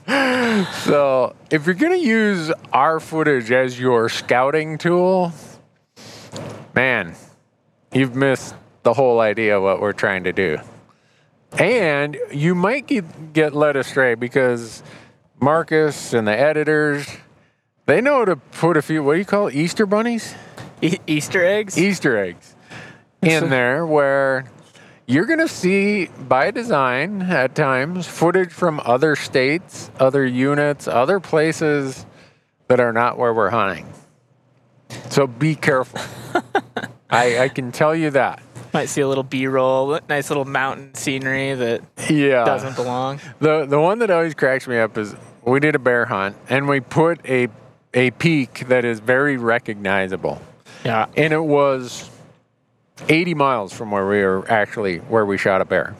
so if you're gonna use our footage as your scouting tool, man, you've missed the whole idea of what we're trying to do. And you might get, get led astray because Marcus and the editors, they know to put a few, what do you call it, Easter bunnies? E- Easter eggs. Easter eggs in there where you're going to see by design at times footage from other states, other units, other places that are not where we're hunting. So be careful. I, I can tell you that. Might see a little B-roll, nice little mountain scenery that Yeah. doesn't belong. The the one that always cracks me up is we did a bear hunt and we put a a peak that is very recognizable. Yeah. And it was 80 miles from where we were actually where we shot a bear.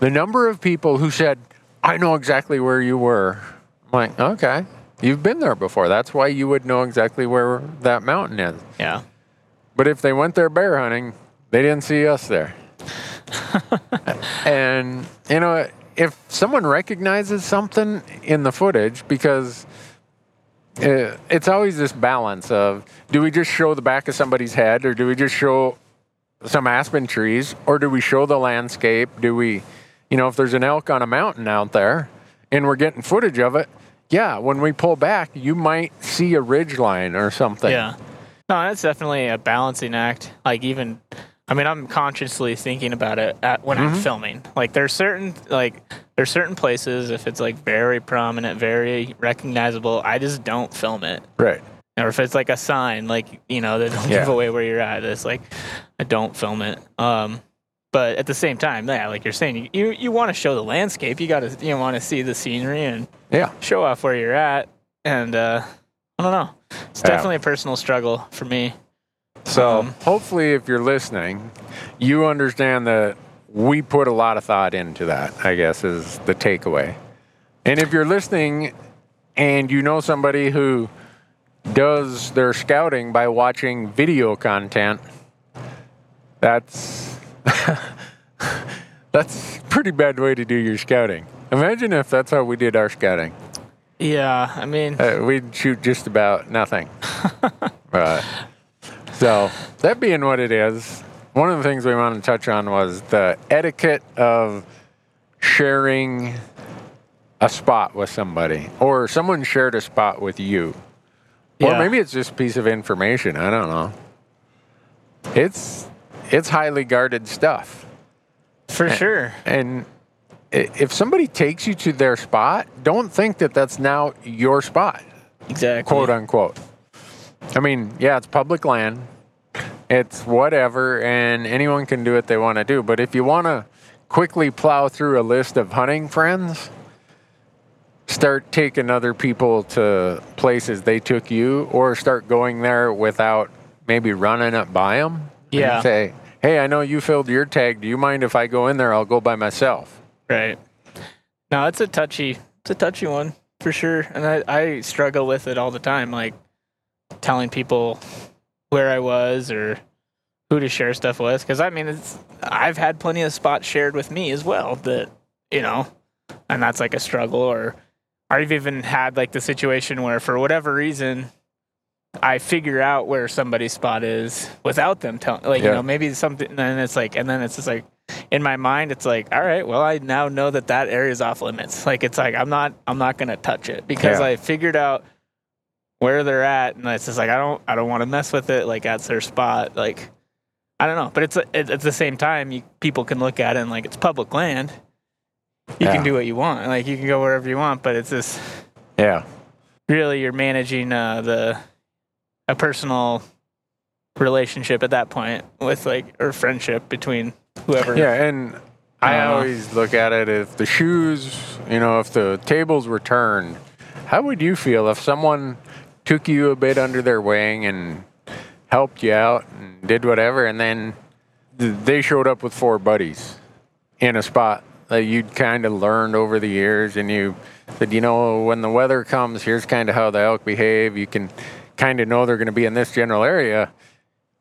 The number of people who said, "I know exactly where you were." I'm like, "Okay. You've been there before. That's why you would know exactly where that mountain is." Yeah. But if they went there bear hunting, they didn't see us there. and, you know, if someone recognizes something in the footage, because uh, it's always this balance of do we just show the back of somebody's head or do we just show some aspen trees or do we show the landscape? Do we, you know, if there's an elk on a mountain out there and we're getting footage of it, yeah, when we pull back, you might see a ridge line or something. Yeah. No, that's definitely a balancing act. Like even, I mean, I'm consciously thinking about it at, when Mm-hmm. I'm filming. Like there's certain like there's certain places if it's like very prominent, very recognizable, I just don't film it. Right. Or if it's like a sign, like you know, that don't Yeah. give away where you're at. It's like I don't film it. Um, but at the same time, yeah, like you're saying, you you want to show the landscape. You got to you want to see the scenery and Yeah. show off where you're at. And uh, I don't know. It's Yeah. definitely a personal struggle for me. So Um, hopefully, if you're listening, you understand that we put a lot of thought into that. I guess is the takeaway. And if you're listening, and you know somebody who does their scouting by watching video content, that's that's a pretty bad way to do your scouting. Imagine if that's how we did our scouting. Yeah, I mean, Uh, we'd shoot just about nothing. but, so, that being what it is, one of the things we wanted to touch on was the etiquette of sharing a spot with somebody, or someone shared a spot with you. Or maybe it's just a piece of information. I don't know. It's it's highly guarded stuff. For sure. And if somebody takes you to their spot, don't think that that's now your spot, Exactly. quote unquote. I mean, yeah, it's public land. It's whatever, and anyone can do what they want to do. But if you want to quickly plow through a list of hunting friends, start taking other people to places they took you, or start going there without maybe running up by them. Yeah. say, hey, I know you filled your tag. Do you mind if I go in there? I'll go by myself. Right. No, it's a touchy, it's a touchy one for sure, and I, I struggle with it all the time, like telling people where I was or who to share stuff with. Because I mean, it's I've had plenty of spots shared with me as well that you know, and that's like a struggle. Or I've even had like the situation where for whatever reason. I figure out where somebody's spot is without them telling, like, you know, maybe something, and then it's like, and then it's just like, in my mind it's like all right well i now know that that area is off limits like it's like i'm not i'm not going to touch it because Yeah. i figured out where they're at and it's just like i don't i don't want to mess with it like that's their spot like i don't know but it's it, at the same time you, people can look at it and like it's public land you Yeah. can do what you want like you can go wherever you want but it's just Yeah. really you're managing uh, the a personal relationship at that point with like or friendship between whoever Yeah, and I Uh, always look at it if the shoes, you know, if the tables were turned, how would you feel if someone took you a bit under their wing and helped you out and did whatever, and then they showed up with four buddies in a spot that you'd kind of learned over the years, and you said, you know, when the weather comes, here's kind of how the elk behave. You can kind of know they're going to be in this general area.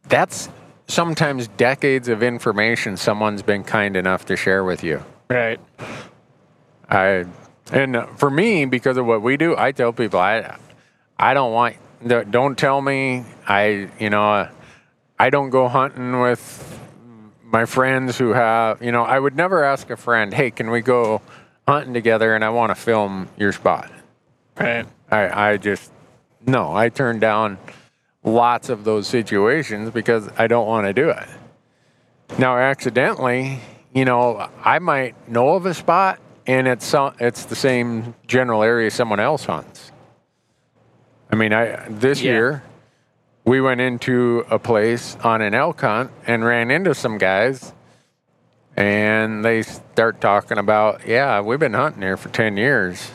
That's sometimes decades of information someone's been kind enough to share with you. right I and for me, because of what we do, I tell people I I don't want don't- tell me I you know I don't go hunting with my friends who have you know I would never ask a friend, hey, can we go hunting together? And I want to film your spot. right I I just no, I turn down lots of those situations because I don't want to do it. Now, accidentally, you know, I might know of a spot and it's it's the same general area someone else hunts. I mean, I this Yeah. year we went into a place on an elk hunt and ran into some guys and they start talking about, yeah, we've been hunting here for 10 years.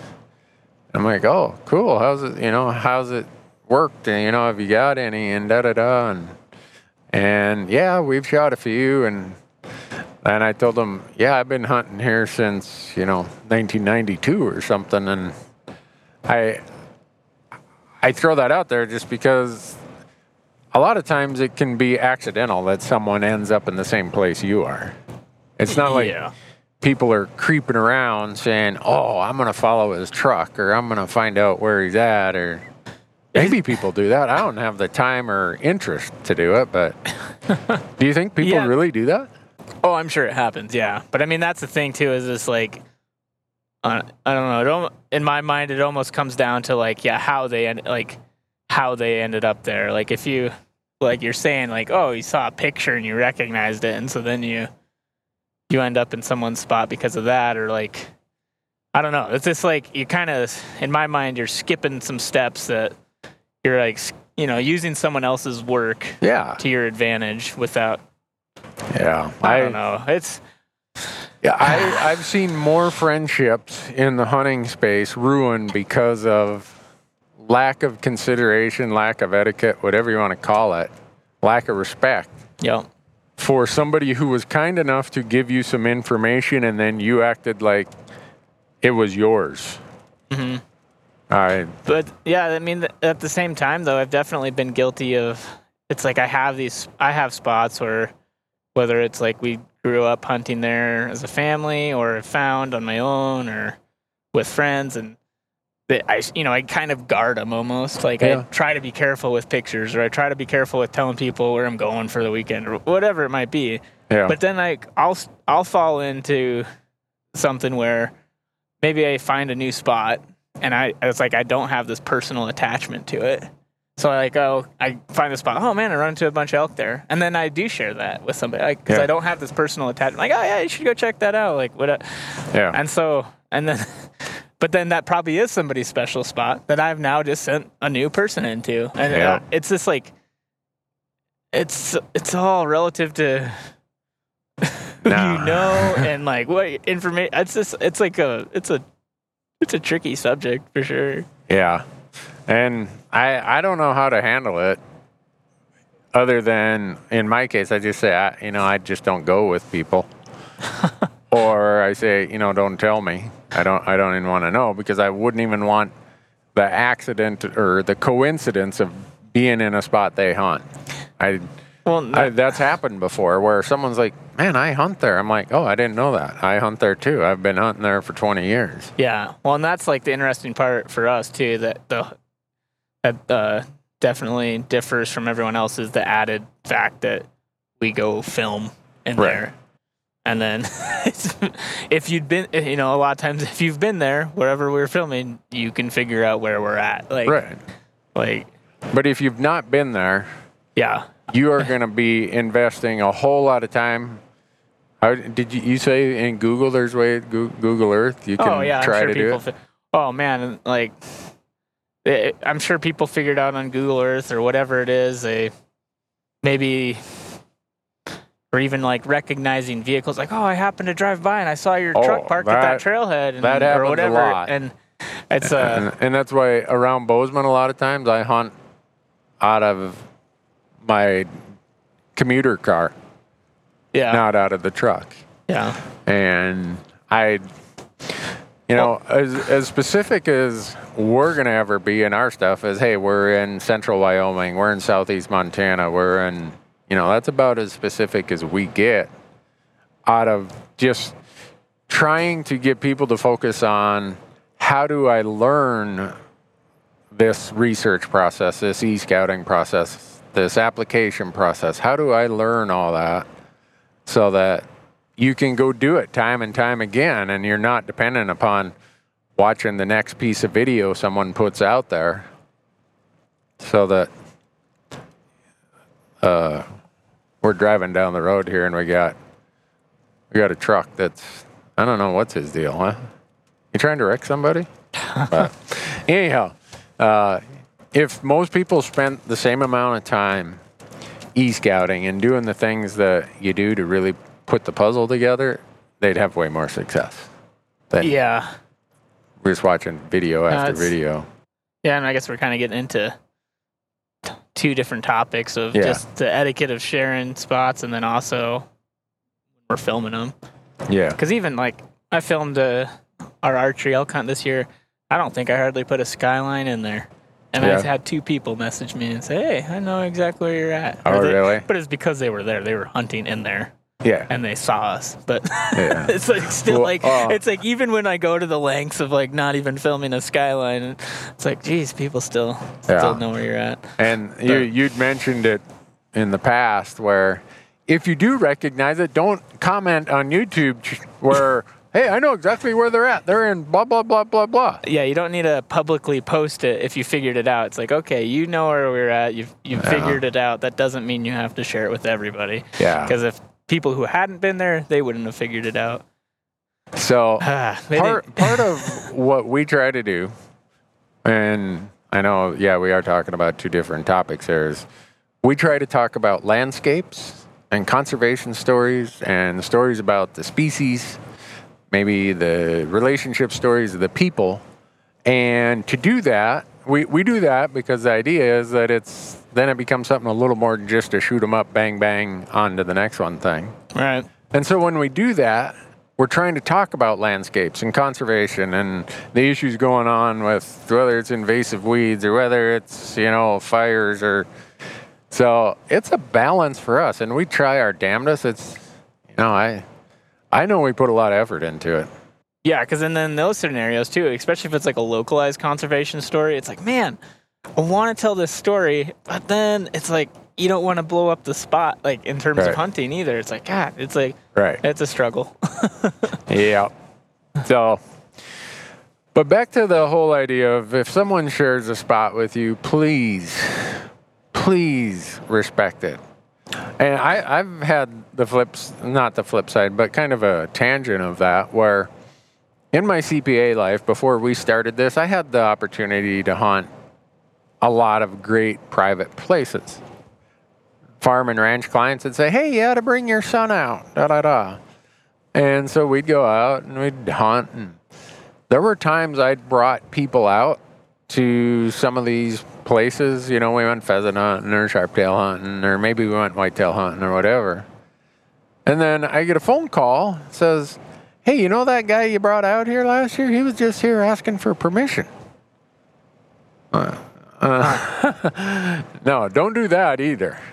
I'm like, oh, cool. How's it, you know, how's it worked? And, you know, have you got any? And da da da. And, and yeah, we've shot a few. And, and I told them, yeah, I've been hunting here since, you know, 1992 or something. And I, I throw that out there just because a lot of times it can be accidental that someone ends up in the same place you are. It's not like yeah people are creeping around saying, "Oh, I'm going to follow his truck," or "I'm going to find out where he's at," or maybe people do that. I don't have the time or interest to do it, but do you think people Yeah. really do that? Oh, I'm sure it happens. Yeah, but I mean that's the thing too. Is this like, I don't know. It in my mind, it almost comes down to like, yeah, how they end, like, how they ended up there. Like if you, like you're saying, like, oh, you saw a picture and you recognized it, and so then you, you end up in someone's spot because of that, or like, I don't know. It's just like you kind of, in my mind, you're skipping some steps that you're like, you know, using someone else's work Yeah, to your advantage without. yeah. I don't know. It's Yeah, I, I've seen more friendships in the hunting space ruined because of lack of consideration, lack of etiquette, whatever you want to call it, lack of respect. Yep. for somebody who was kind enough to give you some information and then you acted like it was yours. Mm-hmm. I But yeah, I mean, at the same time, though, I've definitely been guilty of. It's like I have these, I have spots where, whether it's like we grew up hunting there as a family, or found on my own, or with friends, and that I, you know, I kind of guard them almost. Like Yeah. I try to be careful with pictures, or I try to be careful with telling people where I'm going for the weekend, or whatever it might be. yeah. But then like I'll I'll fall into something where maybe I find a new spot and I it's like I don't have this personal attachment to it. So I like oh I find the spot. Oh man, I run into a bunch of elk there, and then I do share that with somebody like because Yeah. I don't have this personal attachment. Like oh yeah, you should go check that out. Like what? Yeah. And so and then. But then that probably is somebody's special spot that I've now just sent a new person into, and Yeah. uh, it's just like, it's it's all relative to who you know and like what information. It's just it's like a it's a it's a tricky subject for sure. Yeah. And I I don't know how to handle it other than in my case I just say I you know I just don't go with people. or I say, you know, don't tell me. I don't I don't even want to know because I wouldn't even want the accident or the coincidence of being in a spot they hunt. I Well, I, that's happened before where someone's like, "Man, I hunt there." I'm like, "Oh, I didn't know that. I hunt there too. I've been hunting there for 20 years." Yeah. Well, and that's like the interesting part for us too. That the that uh, definitely differs from everyone else is the added fact that we go film in Right. there, and then if you'd been, you know, a lot of times if you've been there wherever we're filming, you can figure out where we're at. Like, Right. like, But if you've not been there, yeah. you are going to be investing a whole lot of time. How, did you, you say in Google there's way Google Earth you can oh yeah, try sure to do it? Fi- oh man, like, it, I'm sure people figured out on Google Earth or whatever it is. They maybe, or even like recognizing vehicles. Like, oh, I happened to drive by and I saw your Oh, truck parked at that that- trailhead, and, that or whatever. And it's uh, and, and that's why around Bozeman a lot of times I hunt out of my commuter car, yeah, not out of the truck. yeah, and I, you know, as as specific as we're gonna ever be in our stuff is, hey, we're in central Wyoming, we're in southeast Montana, we're in, you know, that's about as specific as we get out of just trying to get people to focus on how do I learn this research process, this e-scouting process, this application process. How do I learn all that so that you can go do it time and time again and you're not dependent upon watching the next piece of video someone puts out there so that uh, we're driving down the road here and we got we got a truck that's I don't know what's his deal, huh? You trying to wreck somebody? but anyhow, uh, if most people spent the same amount of time e-scouting and doing the things that you do to really put the puzzle together, they'd have way more success than yeah, We're just watching video after video. yeah. And I guess we're kind of getting into t- two different topics of Yeah. just the etiquette of sharing spots, and then also we're filming them. Yeah. Because even like I filmed uh, our archery elk hunt this year, I don't think I hardly put a skyline in there. And I Yeah. had two people message me and say, "Hey, I know exactly where you're at." Oh, they- really? But it's because they were there. They were hunting in there, Yeah. and they saw us. But Yeah. it's like still Well, like oh. it's like even when I go to the lengths of like not even filming a skyline, it's like, geez, people still Yeah. still know where you're at. And you, you'd mentioned it in the past where if you do recognize it, don't comment on YouTube where, hey, I know exactly where they're at. They're in blah, blah, blah, blah, blah. Yeah, you don't need to publicly post it if you figured it out. It's like, okay, you know where we're at. You've you've Yeah. figured it out. That doesn't mean you have to share it with everybody. Yeah. Because if people who hadn't been there, they wouldn't have figured it out. So Ah, part, part of what we try to do, and I know, yeah, we are talking about two different topics here, is we try to talk about landscapes and conservation stories and stories about the species, maybe the relationship stories of the people. And to do that, we, we do that because the idea is that it's then it becomes something a little more just to shoot them up, bang, bang, on to the next one thing. right. And so when we do that, we're trying to talk about landscapes and conservation and the issues going on with whether it's invasive weeds or whether it's, you know, fires or so it's a balance for us and we try our damnedest. It's you know, I I know we put a lot of effort into it. Yeah, because then in those scenarios too, especially if it's like a localized conservation story, it's like, man, I want to tell this story, but then it's like you don't want to blow up the spot, like in terms Right. of hunting either. It's like, God, it's like Right. it's a struggle. Yeah. So, but back to the whole idea of if someone shares a spot with you, please please respect it. And I, I've had the flips, not the flip side, but kind of a tangent of that where in my CPA life, before we started this, I had the opportunity to hunt a lot of great private places. Farm and ranch clients would say, hey, you ought to bring your son out, da da da. And so we'd go out and we'd hunt. And there were times I'd brought people out to some of these places. You know, we went pheasant hunting or sharptail hunting, or maybe we went whitetail hunting or whatever. And then I get a phone call says, Hey, you know that guy you brought out here last year? He was just here asking for permission. Uh, uh, no, don't do that either.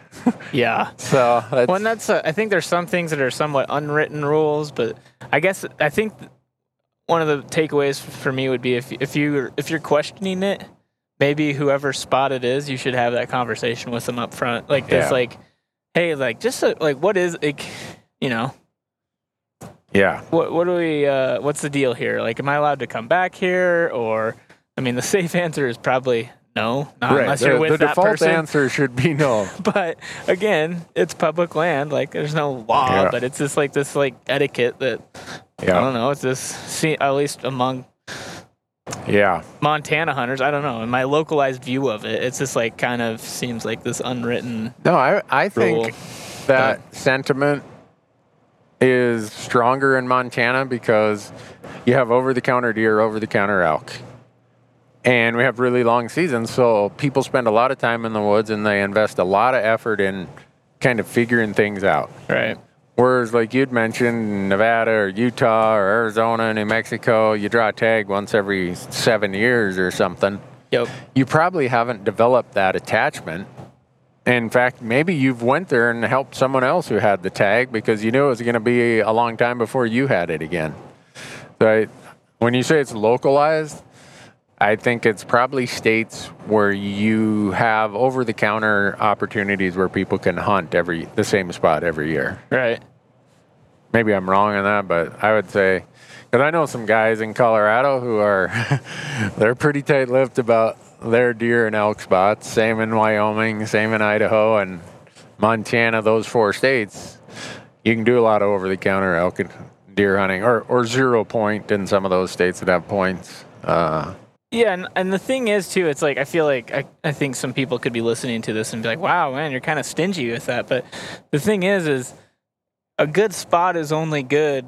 Yeah. So that's, Well, that's uh, I think there's some things that are somewhat unwritten rules, but I guess I think one of the takeaways for me would be if if you if you're questioning it, maybe whoever spot it is, you should have that conversation with them up front, like this, Yeah. like, hey, like just uh, like what is like, you know, yeah, what what do we uh, what's the deal here? Like, am I allowed to come back here, or I mean, the safe answer is probably no, not right. unless The, you're with the that default person. answer should be no. but again, it's public land. Like there's no law, Yeah. but it's just like this like etiquette that yeah. I don't know. It's this see at least among yeah, Montana hunters. I don't know. In my localized view of it, it's just like kind of seems like this unwritten no. I I think rule. that sentiment is stronger in Montana because you have over the counter deer, over the counter elk. And we have really long seasons, so people spend a lot of time in the woods and they invest a lot of effort in kind of figuring things out. Right. Whereas, like you'd mentioned, Nevada or Utah or Arizona, New Mexico, you draw a tag once every seven years or something. Yep. You probably haven't developed that attachment. In fact, maybe you've went there and helped someone else who had the tag because you knew it was going to be a long time before you had it again. So I, when you say it's localized, I think it's probably states where you have over-the-counter opportunities where people can hunt every the same spot every year. Right. Maybe I'm wrong on that, but I would say because I know some guys in Colorado who are they're pretty tight-lipped about their deer and elk spots. Same in Wyoming, same in Idaho and Montana. Those four states, you can do a lot of over-the-counter elk and deer hunting, or or zero point in some of those states that have points. Uh, Yeah, and, and the thing is too, it's like I feel like I, I think some people could be listening to this and be like, "Wow, man, you're kind of stingy with that." But the thing is, is a good spot is only good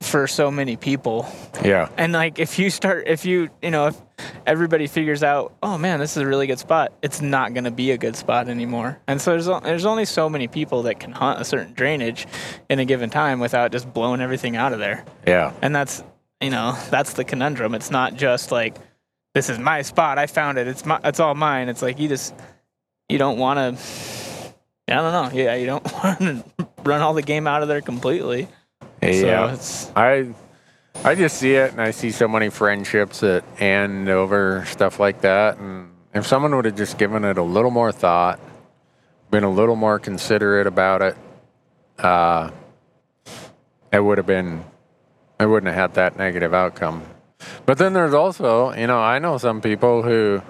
for so many people. yeah, And like if you start, if you you know, if everybody figures out, oh man, this is a really good spot, it's not going to be a good spot anymore. And so there's there's only so many people that can hunt a certain drainage in a given time without just blowing everything out of there. yeah, And that's you know that's the conundrum. It's not just like this is my spot. I found it. It's my. It's all mine. It's like you just you don't want to. I don't know. Yeah, you don't want to run all the game out of there completely. yeah. So it's I I just see it and I see so many friendships that end over stuff like that. And if someone would have just given it a little more thought, been a little more considerate about it, uh, it would have been, I wouldn't have had that negative outcome. But then there's also, you know, I know some people who,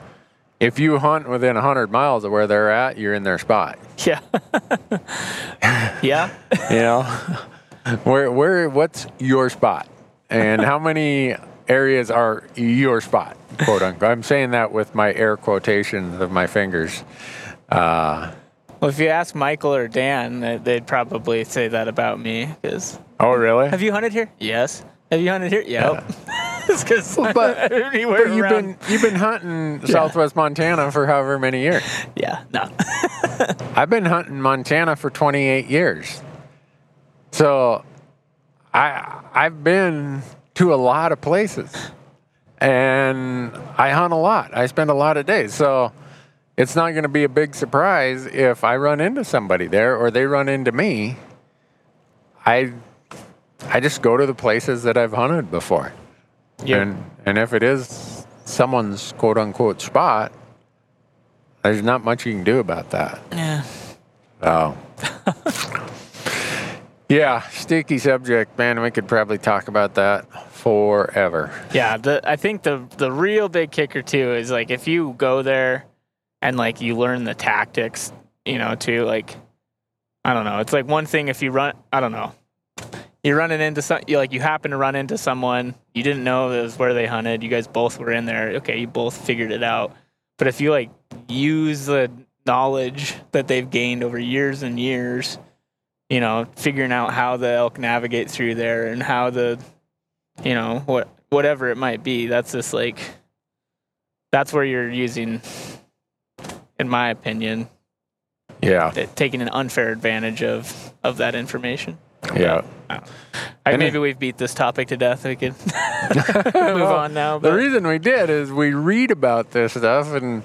if you hunt within 100 miles of where they're at, you're in their spot. yeah, yeah. you know where where what's your spot and how many areas are your spot quote unquote i'm saying that with my air quotations of my fingers uh, Well, if you ask Michael or Dan, they- they'd probably say that about me. Because oh really have you hunted here? Yes. Have you hunted here? Yep. it's because but- but you've around- been you've been hunting southwest montana for however many years yeah, no. i've been hunting montana for 28 years so i i've been to a lot of places and I hunt a lot. I spend a lot of days. So it's not going to be a big surprise if I run into somebody there or they run into me. I I just go to the places that I've hunted before. Yeah. And and if it is someone's quote unquote spot, there's not much you can do about that. yeah. Oh. yeah, sticky subject, man. We could probably talk about that forever. Yeah, the I think the the real big kicker too is like if you go there and like you learn the tactics, you know, too. Like, I don't know. It's like one thing if you run, I don't know. You're running into some, you like you happen to run into someone you didn't know it was where they hunted. You guys both were in there. Okay, you both figured it out. But if you like use the knowledge that they've gained over years and years, you know, figuring out how the elk navigate through there and how the, you know, what whatever it might be, that's just like, that's where you're using, in my opinion, Yeah. taking an unfair advantage of of that information. Yeah. I, And maybe we've beat this topic to death. We can move on now. The reason we did is we read about this stuff and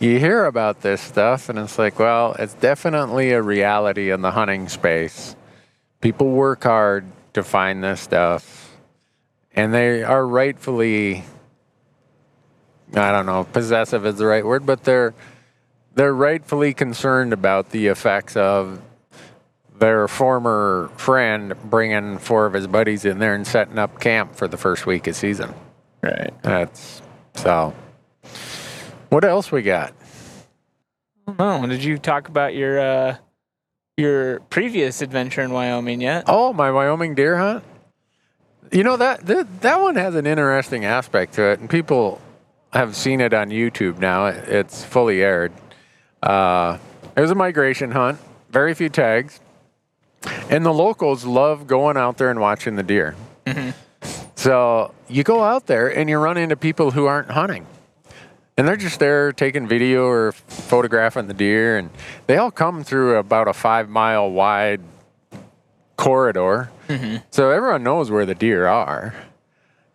you hear about this stuff, and it's like, well, it's definitely a reality in the hunting space. People work hard to find this stuff, and they are rightfully, I don't know, possessive is the right word, but they're they're rightfully concerned about the effects of their former friend bringing four of his buddies in there and setting up camp for the first week of season. right. That's so. What else we got? Oh, did you talk about your uh, your previous adventure in Wyoming yet? Oh, my Wyoming deer hunt. You know that that, that one has an interesting aspect to it, and people have seen it on YouTube now. It- It's fully aired. Uh, it was a migration hunt, very few tags, and the locals love going out there and watching the deer. Mm-hmm. So you go out there and you run into people who aren't hunting. And they're just there taking video or photographing the deer. And they all come through about a five mile wide corridor. Mm-hmm. So everyone knows where the deer are.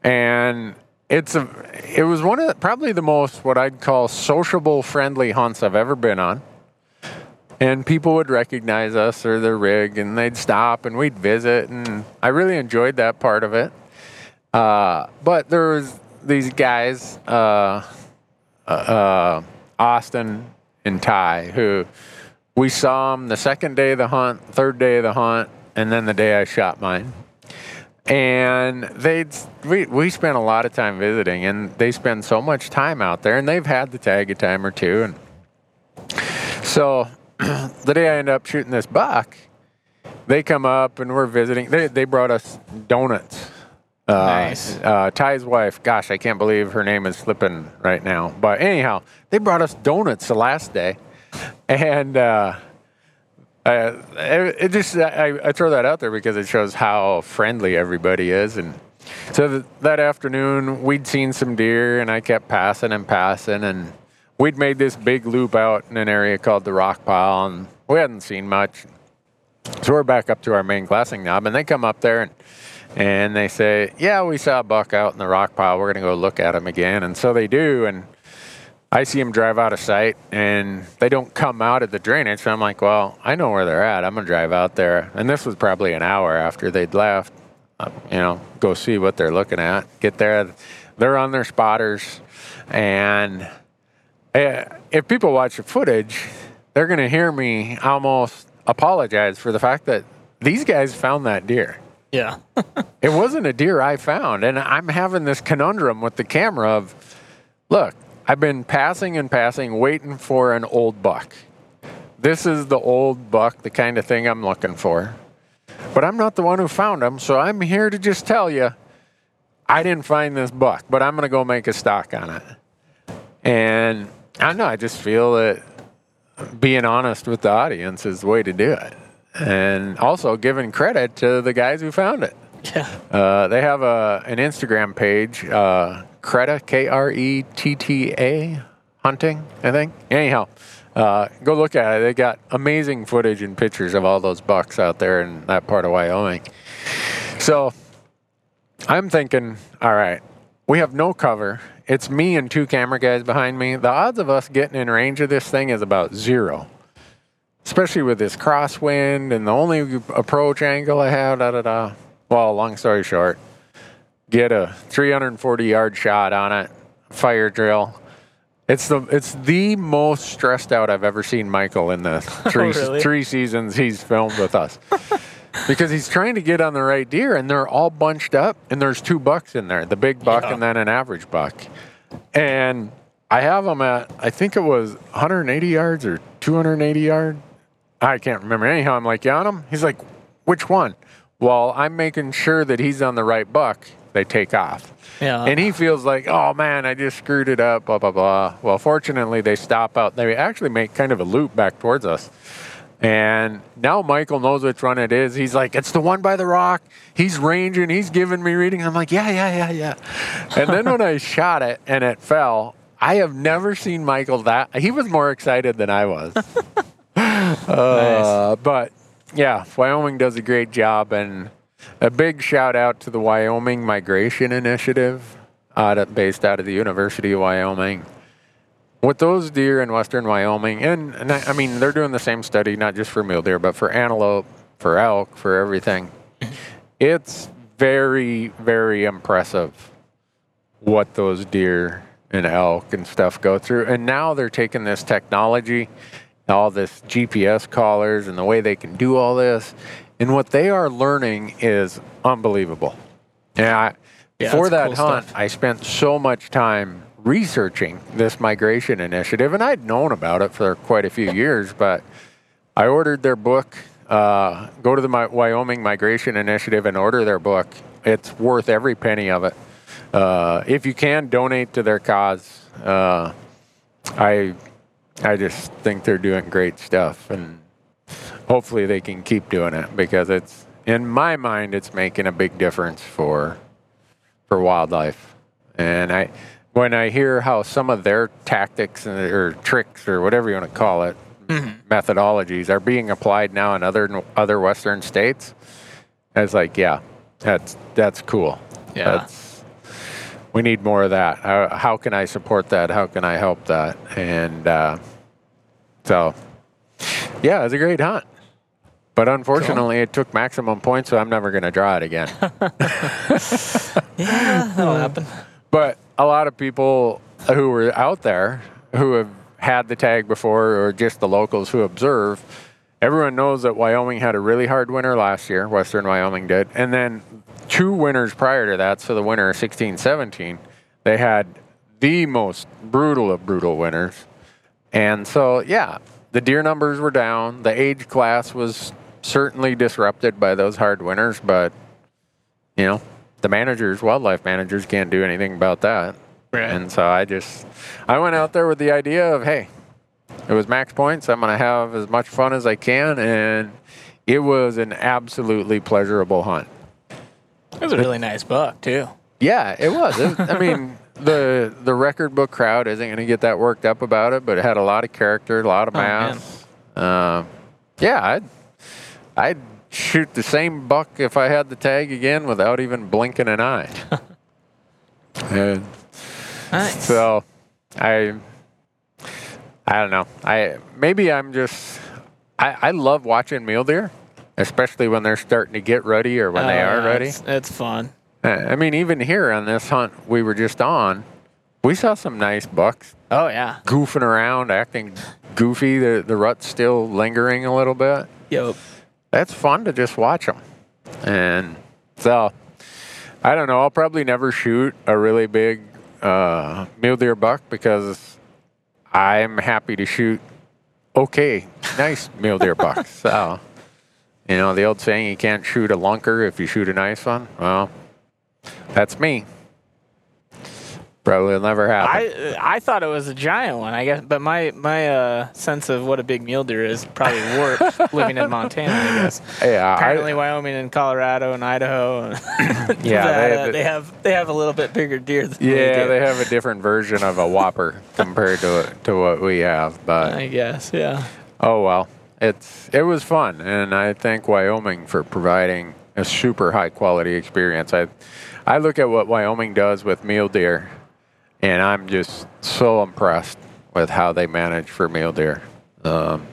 And it's a, it was one of the, probably the most what I'd call sociable, friendly hunts I've ever been on. And people would recognize us or their rig and they'd stop and we'd visit. And I really enjoyed that part of it. Uh, but there was these guys, uh, uh, Austin and Ty, who we saw them the second day of the hunt, third day of the hunt, and then the day I shot mine. And they'd we we spent a lot of time visiting, and they spend so much time out there, and they've had the tag a time or two, and so the day I end up shooting this buck, they come up and we're visiting. They they brought us donuts. Uh, Nice. Uh, Ty's wife, gosh, I can't believe her name is slipping right now. But anyhow, they brought us donuts the last day, and uh, uh, it, it just I, I throw that out there because it shows how friendly everybody is. And so th- that afternoon, we'd seen some deer, and I kept passing and passing, and we'd made this big loop out in an area called the Rock Pile, and we hadn't seen much. So we're back up to our main glassing knob, and they come up there and and they say, "Yeah, we saw a buck out in the rock pile. We're gonna go look at him again." And so they do, and I see him drive out of sight, and they don't come out of the drainage. So I'm like, "Well, I know where they're at. I'm gonna drive out there." And this was probably an hour after they'd left. Uh, you know, go see what they're looking at. Get there, they're on their spotters, and Eh, if people watch the footage, they're gonna hear me almost apologize for the fact that these guys found that deer. Yeah. It wasn't a deer I found. And I'm having this conundrum with the camera of, look, I've been passing and passing, waiting for an old buck. This is the old buck, the kind of thing I'm looking for. But I'm not the one who found him, so I'm here to just tell you, I didn't find this buck, but I'm going to go make a stalk on it. And I don't know, I just feel that being honest with the audience is the way to do it. And also giving credit to the guys who found it. Yeah. Uh, they have a an Instagram page, uh, Kreta K R E T T A hunting, I think. Anyhow, uh, go look at it. They got amazing footage and pictures of all those bucks out there in that part of Wyoming. So I'm thinking, all right, we have no cover. It's me and two camera guys behind me. The odds of us getting in range of this thing is about zero especially with this crosswind and the only approach angle I have, da da da. Well, long story short, get a 340 yard shot on it, fire drill. It's the it's the most stressed out I've ever seen Michael in the oh, three really? three seasons he's filmed with us. because he's trying to get on the right deer and they're all bunched up and there's two bucks in there, the big buck Yeah. and then an average buck. And I have them at I think it was 180 yards or 280 yard. I can't remember. Anyhow, I'm like, you on him? He's like, which one? Well, I'm making sure that he's on the right buck. They take off. Yeah. And he feels like, oh man, I just screwed it up, blah, blah, blah. Well, fortunately, they stop out. They actually make kind of a loop back towards us. And now Michael knows which one it is. He's like, it's the one by the rock. He's ranging. He's giving me reading. I'm like, yeah, yeah, yeah, yeah. And then when I shot it and it fell, I have never seen Michael that. He was more excited than I was. uh, But yeah, Wyoming does a great job. And a big shout out to the Wyoming Migration Initiative, out of, based out of the University of Wyoming. With those deer in western Wyoming, and, and I, I mean, they're doing the same study, not just for mule deer, but for antelope, for elk, for everything. It's very, very impressive what those deer and elk and stuff go through. And now they're taking this technology, all this GPS collars, and the way they can do all this. And what they are learning is unbelievable. And I, Yeah, for that cool hunt, stuff. I spent so much time researching this migration initiative, and I'd known about it for quite a few years, but I ordered their book. Uh, go to the Mi- Wyoming Migration Initiative and order their book. It's worth every penny of it. Uh, if you can donate to their cause, uh, I I just think they're doing great stuff, and hopefully they can keep doing it because it's in my mind it's making a big difference for for wildlife. And I when I hear how some of their tactics and- or tricks or whatever you want to call it methodologies are being applied now in other other western states, I was like, yeah, that's that's cool. Yeah. That's we need more of that. How, how can I support that? How can I help that? And uh, so, yeah, it was a great hunt. But unfortunately, it took maximum points, so I'm never going to draw it again. yeah, That'll happen. But a lot of people who were out there who have had the tag before or just the locals who observe, everyone knows that Wyoming had a really hard winter last year, Western Wyoming did. And then two winters prior to that, so the winter of 16 17, they had the most brutal of brutal winters. And so, yeah, the deer numbers were down. The age class was certainly disrupted by those hard winters, but, you know, the managers, wildlife managers, can't do anything about that. Right. And so I just, I went out there with the idea of, hey, it was max points. I'm going to have as much fun as I can. And it was an absolutely pleasurable hunt. It was a really nice buck too. Yeah, it was. It- I mean, the the record book crowd isn't going to get that worked up about it, but it had a lot of character, a lot of Oh, mass. Um, yeah, I'd I'd shoot the same buck if I had the tag again without even blinking an eye. And Nice. so, I I don't know. I maybe I'm just I, I love watching mule deer, especially when they're starting to get ready or when they Oh, are yeah, ready. It's, it's fun. Uh, I mean, even here on this hunt we were just on, we saw some nice bucks Oh yeah. goofing around, acting goofy. The the rut's still lingering a little bit. Yep. That's fun to just watch them. And so, I don't know. I'll probably never shoot a really big uh, mule deer buck because I'm happy to shoot okay, nice mule deer bucks. So, you know, the old saying, you can't shoot a lunker if you shoot a nice one. Well, that's me. Probably will never happen. I I thought it was a giant one. I guess, but my my uh, sense of what a big mule deer is probably warped living in Montana. I guess. yeah, Apparently, I, Wyoming and Colorado and Idaho and Yeah, Nevada, they- they, have they have a little bit bigger deer. Than yeah, they have a different version of a whopper compared to to what we have, but I guess. Yeah. Oh well, it's it was fun, and I thank Wyoming for providing a super high quality experience. I I look at what Wyoming does with mule deer, and I'm just so impressed with how they manage for mule deer. Um,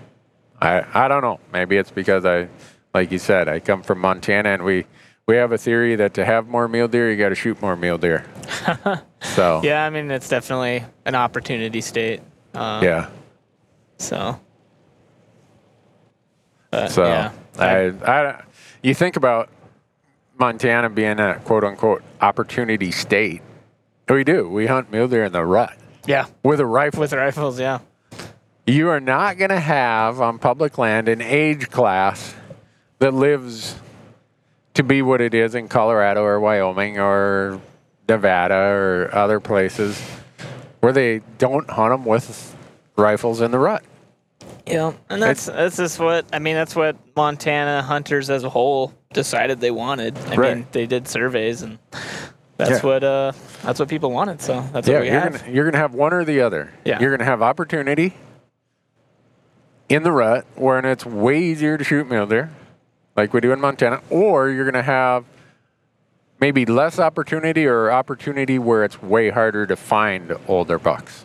I I don't know. Maybe it's because I, like you said, I come from Montana, and we we have a theory that to have more mule deer, you got to shoot more mule deer. so Yeah. I mean, it's definitely an opportunity state. Um, yeah. So. But, So yeah. I, I, you think about Montana being a quote unquote opportunity state. We do. We hunt mule deer in the rut. Yeah, with a rifle. with rifles. Yeah. You are not going to have on public land an age class that lives to be what it is in Colorado or Wyoming or Nevada or other places where they don't hunt them with rifles in the rut. Yeah, and that's that's just what I mean. That's what Montana hunters as a whole decided they wanted. I Right. mean, they did surveys, and that's Yeah. what uh that's what people wanted. So that's yeah, what we you're have. gonna, you're gonna have one or the other. Yeah. You're gonna have opportunity in the rut where it's way easier to shoot mule deer, like we do in Montana, or you're gonna have maybe less opportunity or opportunity where it's way harder to find older bucks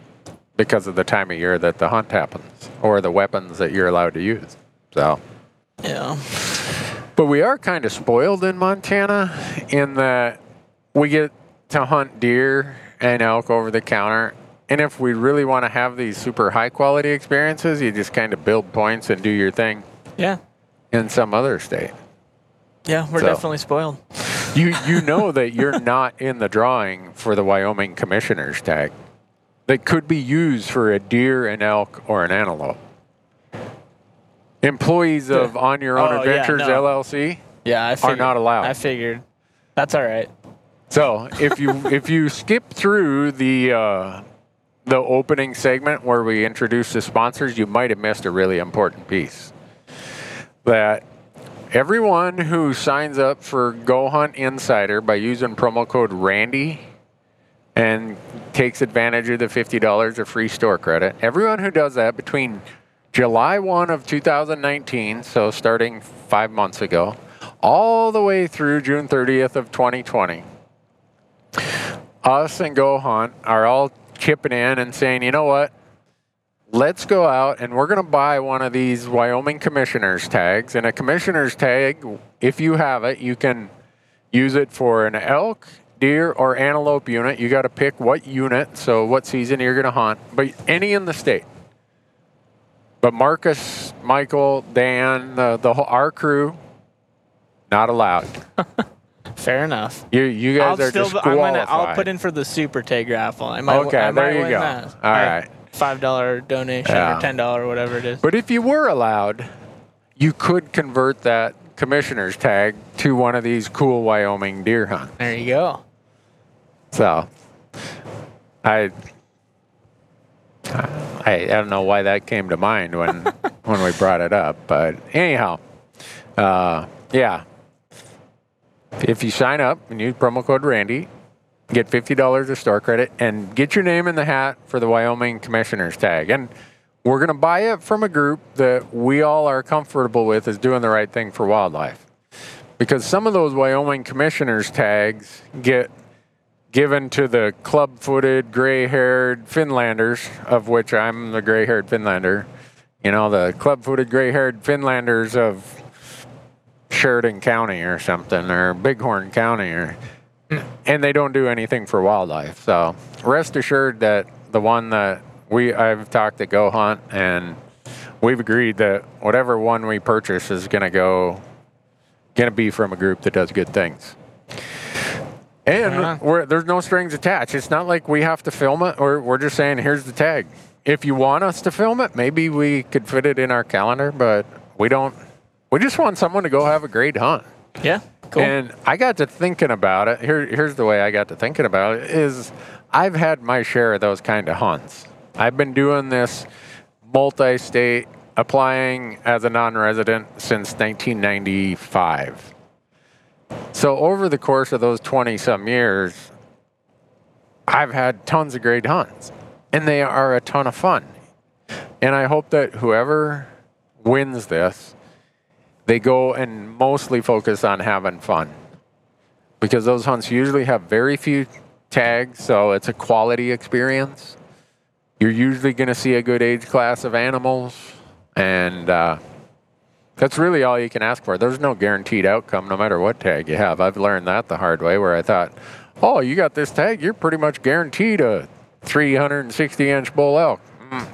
because of the time of year that the hunt happens or the weapons that you're allowed to use. So Yeah. but we are kind of spoiled in Montana in that we get to hunt deer and elk over the counter. And if we really want to have these super high quality experiences, you just kind of build points and do your thing Yeah. in some other state. Yeah, we're So- definitely spoiled. You you know that you're not in the drawing for the Wyoming commissioner's tag that could be used for a deer, an elk, or an antelope. Employees of On Your Own Oh, yeah, Adventures no. LLC Yeah, I figured, not allowed. I figured. That's all right. So if you if you skip through the uh, the opening segment where we introduce the sponsors, you might have missed a really important piece. That everyone who signs up for Go Hunt Insider by using promo code Randy and takes advantage of the fifty dollars of free store credit, everyone who does that between July 1 of 2019, so starting five months ago, all the way through June 30th of 2020, us and Go Hunt are all chipping in and saying, you know what? Let's go out and we're going to buy one of these Wyoming commissioners tags. And a commissioner's tag, if you have it, you can use it for an elk, deer, or antelope unit. You got to pick what unit, so what season you're going to hunt, but any in the state. But Marcus, Michael, Dan, the, the whole, our crew, not allowed. Fair enough. You you guys I'll are still. just I'm gonna. I'll put in for the super tag raffle. I might. Okay, I might there you go. That. All right. Five dollar donation Yeah. or ten dollar, whatever it is. But if you were allowed, you could convert that commissioner's tag to one of these cool Wyoming deer hunts. There you go. So, I, I, I don't know why that came to mind when when we brought it up, but anyhow, uh, yeah. If you sign up and use promo code Randy, get fifty dollars of store credit and get your name in the hat for the Wyoming Commissioner's tag. And we're gonna buy it from a group that we all are comfortable with is doing the right thing for wildlife. Because some of those Wyoming Commissioner's tags get given to the club-footed, gray-haired Finlanders, of which I'm the gray-haired Finlander. You know, the club-footed, gray-haired Finlanders of Sheridan County or something, or Bighorn County, or and they don't do anything for wildlife. So rest assured that the one that we I've talked to Go Hunt, and we've agreed that whatever one we purchase is going to go going to be from a group that does good things. And Uh-huh. we're, there's no strings attached. It's not like we have to film it, or we're just saying, here's the tag. If you want us to film it, maybe we could fit it in our calendar, but we don't. We just want someone to go have a great hunt. Yeah. Cool. And I got to thinking about it. Here, here's the way I got to thinking about it: is I've had my share of those kind of hunts. I've been doing this multi-state, applying as a non-resident since 1995. So over the course of those 20 some years, I've had tons of great hunts, and they are a ton of fun. And I hope that whoever wins this they go and mostly focus on having fun because those hunts usually have very few tags, so it's a quality experience. You're usually going to see a good age class of animals, and uh, that's really all you can ask for. There's no guaranteed outcome no matter what tag you have. I've learned that the hard way where I thought, oh, you got this tag, you're pretty much guaranteed a 360 inch bull elk. Mm,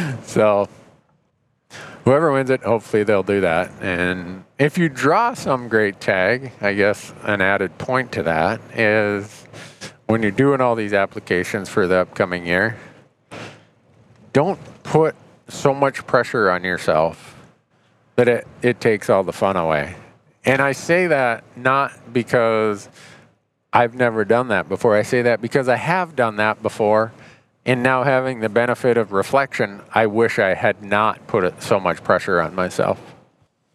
no. so whoever wins it, hopefully they'll do that. And if you draw some great tag, I guess an added point to that is when you're doing all these applications for the upcoming year, don't put so much pressure on yourself that it, it takes all the fun away. And I say that not because I've never done that before. I say that because I have done that before. And now having the benefit of reflection, I wish I had not put so much pressure on myself.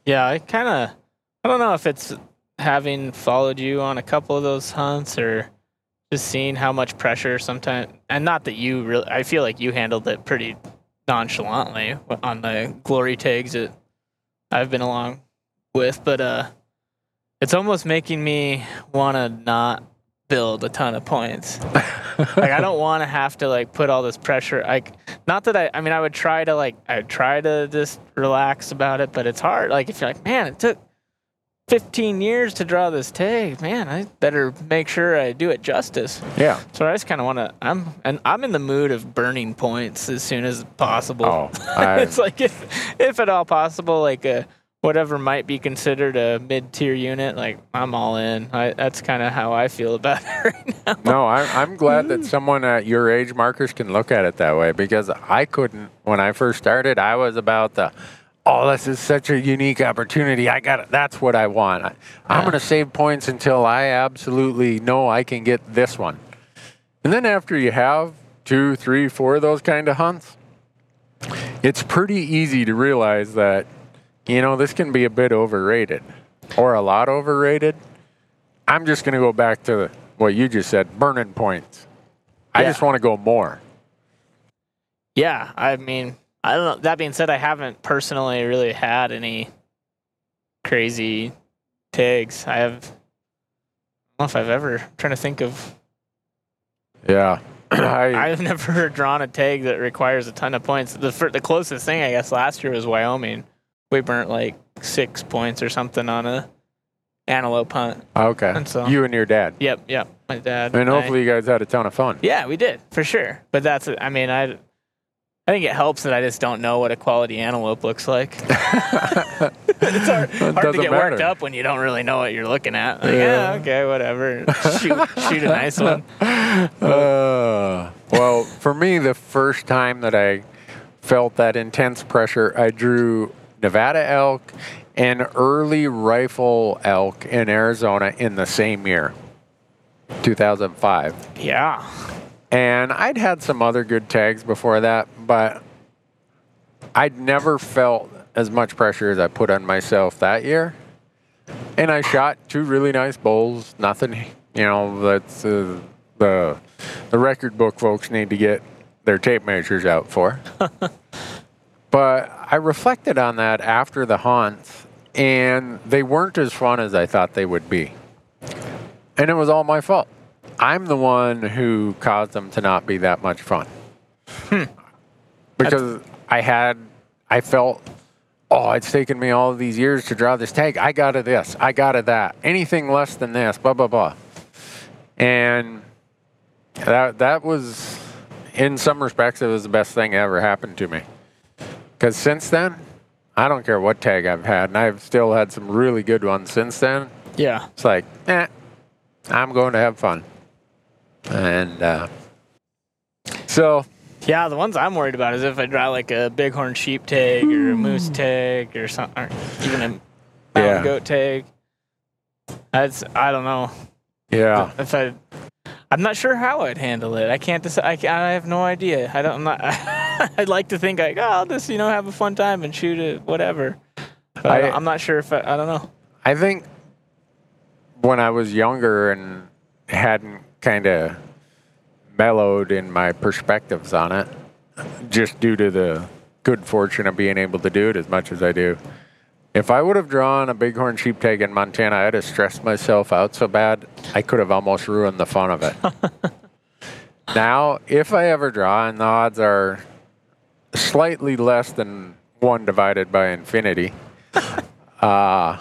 Yeah, I kind of, I don't know if it's having followed you on a couple of those hunts or just seeing how much pressure sometimes, and not that you really, I feel like you handled it pretty nonchalantly on the glory tags that I've been along with, but uh, it's almost making me want to not build a ton of points. like I don't want to have to like put all this pressure. Like not that I I mean I would try to like I would try to just relax about it, but it's hard. Like if you're like, man, it took 15 years to draw this tag, man, I better make sure I do it justice. Yeah. So I just kind of want to I'm and I'm in the mood of burning points as soon as possible. Oh, I- it's like if if at all possible like a whatever might be considered a mid-tier unit, like I'm all in. I, that's kind of how I feel about it right now. No, I, I'm glad that someone at your age Marcus can look at it that way because I couldn't when I first started. I was about the, oh, this is such a unique opportunity. I got it. That's what I want. I, I'm going to save points until I absolutely know I can get this one. And then after you have two, three, four of those kind of hunts, it's pretty easy to realize that, you know, this can be a bit overrated or a lot overrated. I'm just going to go back to what you just said burning points. I Yeah. just want to go more. Yeah, I mean, I don't know. That being said, I haven't personally really had any crazy tags. I have. I don't know if I've ever. I'm trying to think of. Yeah. I, I've never drawn a tag that requires a ton of points. The the closest thing I guess last year was Wyoming. We burnt like six points or something on a antelope hunt. okay. And so- you and your dad. Yep, yep. My dad. And I- hopefully you guys had a ton of fun. Yeah, we did for sure. But that's, I mean, I, I think it helps that I just don't know what a quality antelope looks like. it's hard, hard to doesn't get worked up when you don't really know what you're looking at. Like, Yeah. yeah, okay, whatever. Shoot, shoot a nice one. Uh, well, for me, the first time that I felt that intense pressure, I drew Nevada elk and early rifle elk in Arizona in the same year, 2005. Yeah, And I'd had some other good tags before that, but I'd never felt as much pressure as I put on myself that year. And I shot two really nice bulls. Nothing, you know, that's uh, the the record book folks need to get their tape measures out for. but I reflected on that after the hunts, and they weren't as fun as I thought they would be. And it was all my fault. I'm the one who caused them to not be that much fun. Hmm. Because I had, I felt, oh, it's taken me all these years to draw this tag. I got to this, I got to that. Anything less than this, blah, blah, blah. And that, that was, in some respects, it was the best thing that ever happened to me. Because since then, I don't care what tag I've had, and I've still had some really good ones since then. yeah. It's like, eh, I'm going to have fun. And uh, so, Yeah, the ones I'm worried about is if I draw like a bighorn sheep tag or a moose tag or something, or even a mountain Yeah. goat tag. That's I don't know yeah, if I. I'm not sure how I'd handle it. I can't decide. I, I have no idea. I don't. I'm not. I'd like to think like, oh, I'll just you know have a fun time and shoot it, whatever. I, I- am not sure if I, I don't know. I think when I was younger and hadn't kind of mellowed in my perspectives on it, just due to the good fortune of being able to do it as much as I do. If I would have drawn a bighorn sheep tag in Montana, I'd have stressed myself out so bad I could have almost ruined the fun of it. now, if I ever draw, and the odds are slightly less than one divided by infinity, uh,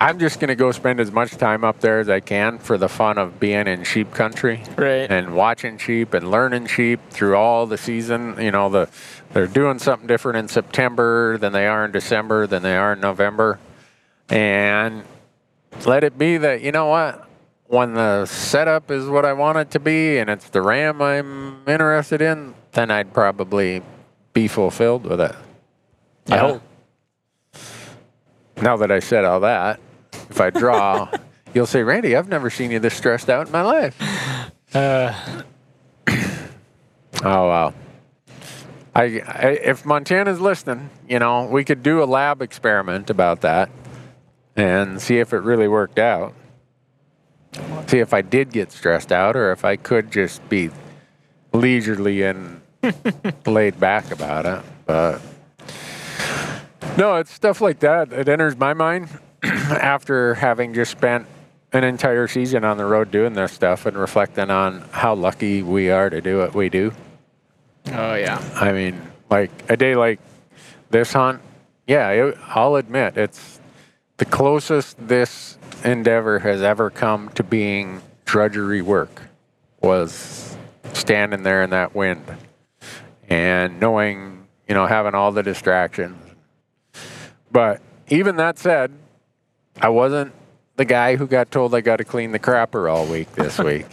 I'm just going to go spend as much time up there as I can for the fun of being in sheep country Right. and watching sheep and learning sheep through all the season. You know, the they're doing something different in September than they are in December than they are in November, and let it be that you know what. when the setup is what I want it to be and it's the ram I'm interested in, then I'd probably be fulfilled with it. I hope. Now that I said all that, if I draw, you'll say, Randy, I've never seen you this stressed out in my life. Uh, Oh wow. I, I if Montana's listening, you know, we could do a lab experiment about that and see if it really worked out. See if I did get stressed out or if I could just be leisurely and laid back about it. But no, it's stuff like that. It enters my mind after having just spent an entire season on the road doing this stuff and reflecting on how lucky we are to do what we do. oh yeah. I mean, like a day like this hunt, yeah, it, I'll admit it's the closest this endeavor has ever come to being drudgery work was standing there in that wind and knowing, you know, having all the distractions. But even that said, I wasn't the guy who got told I got to clean the crapper all week this week.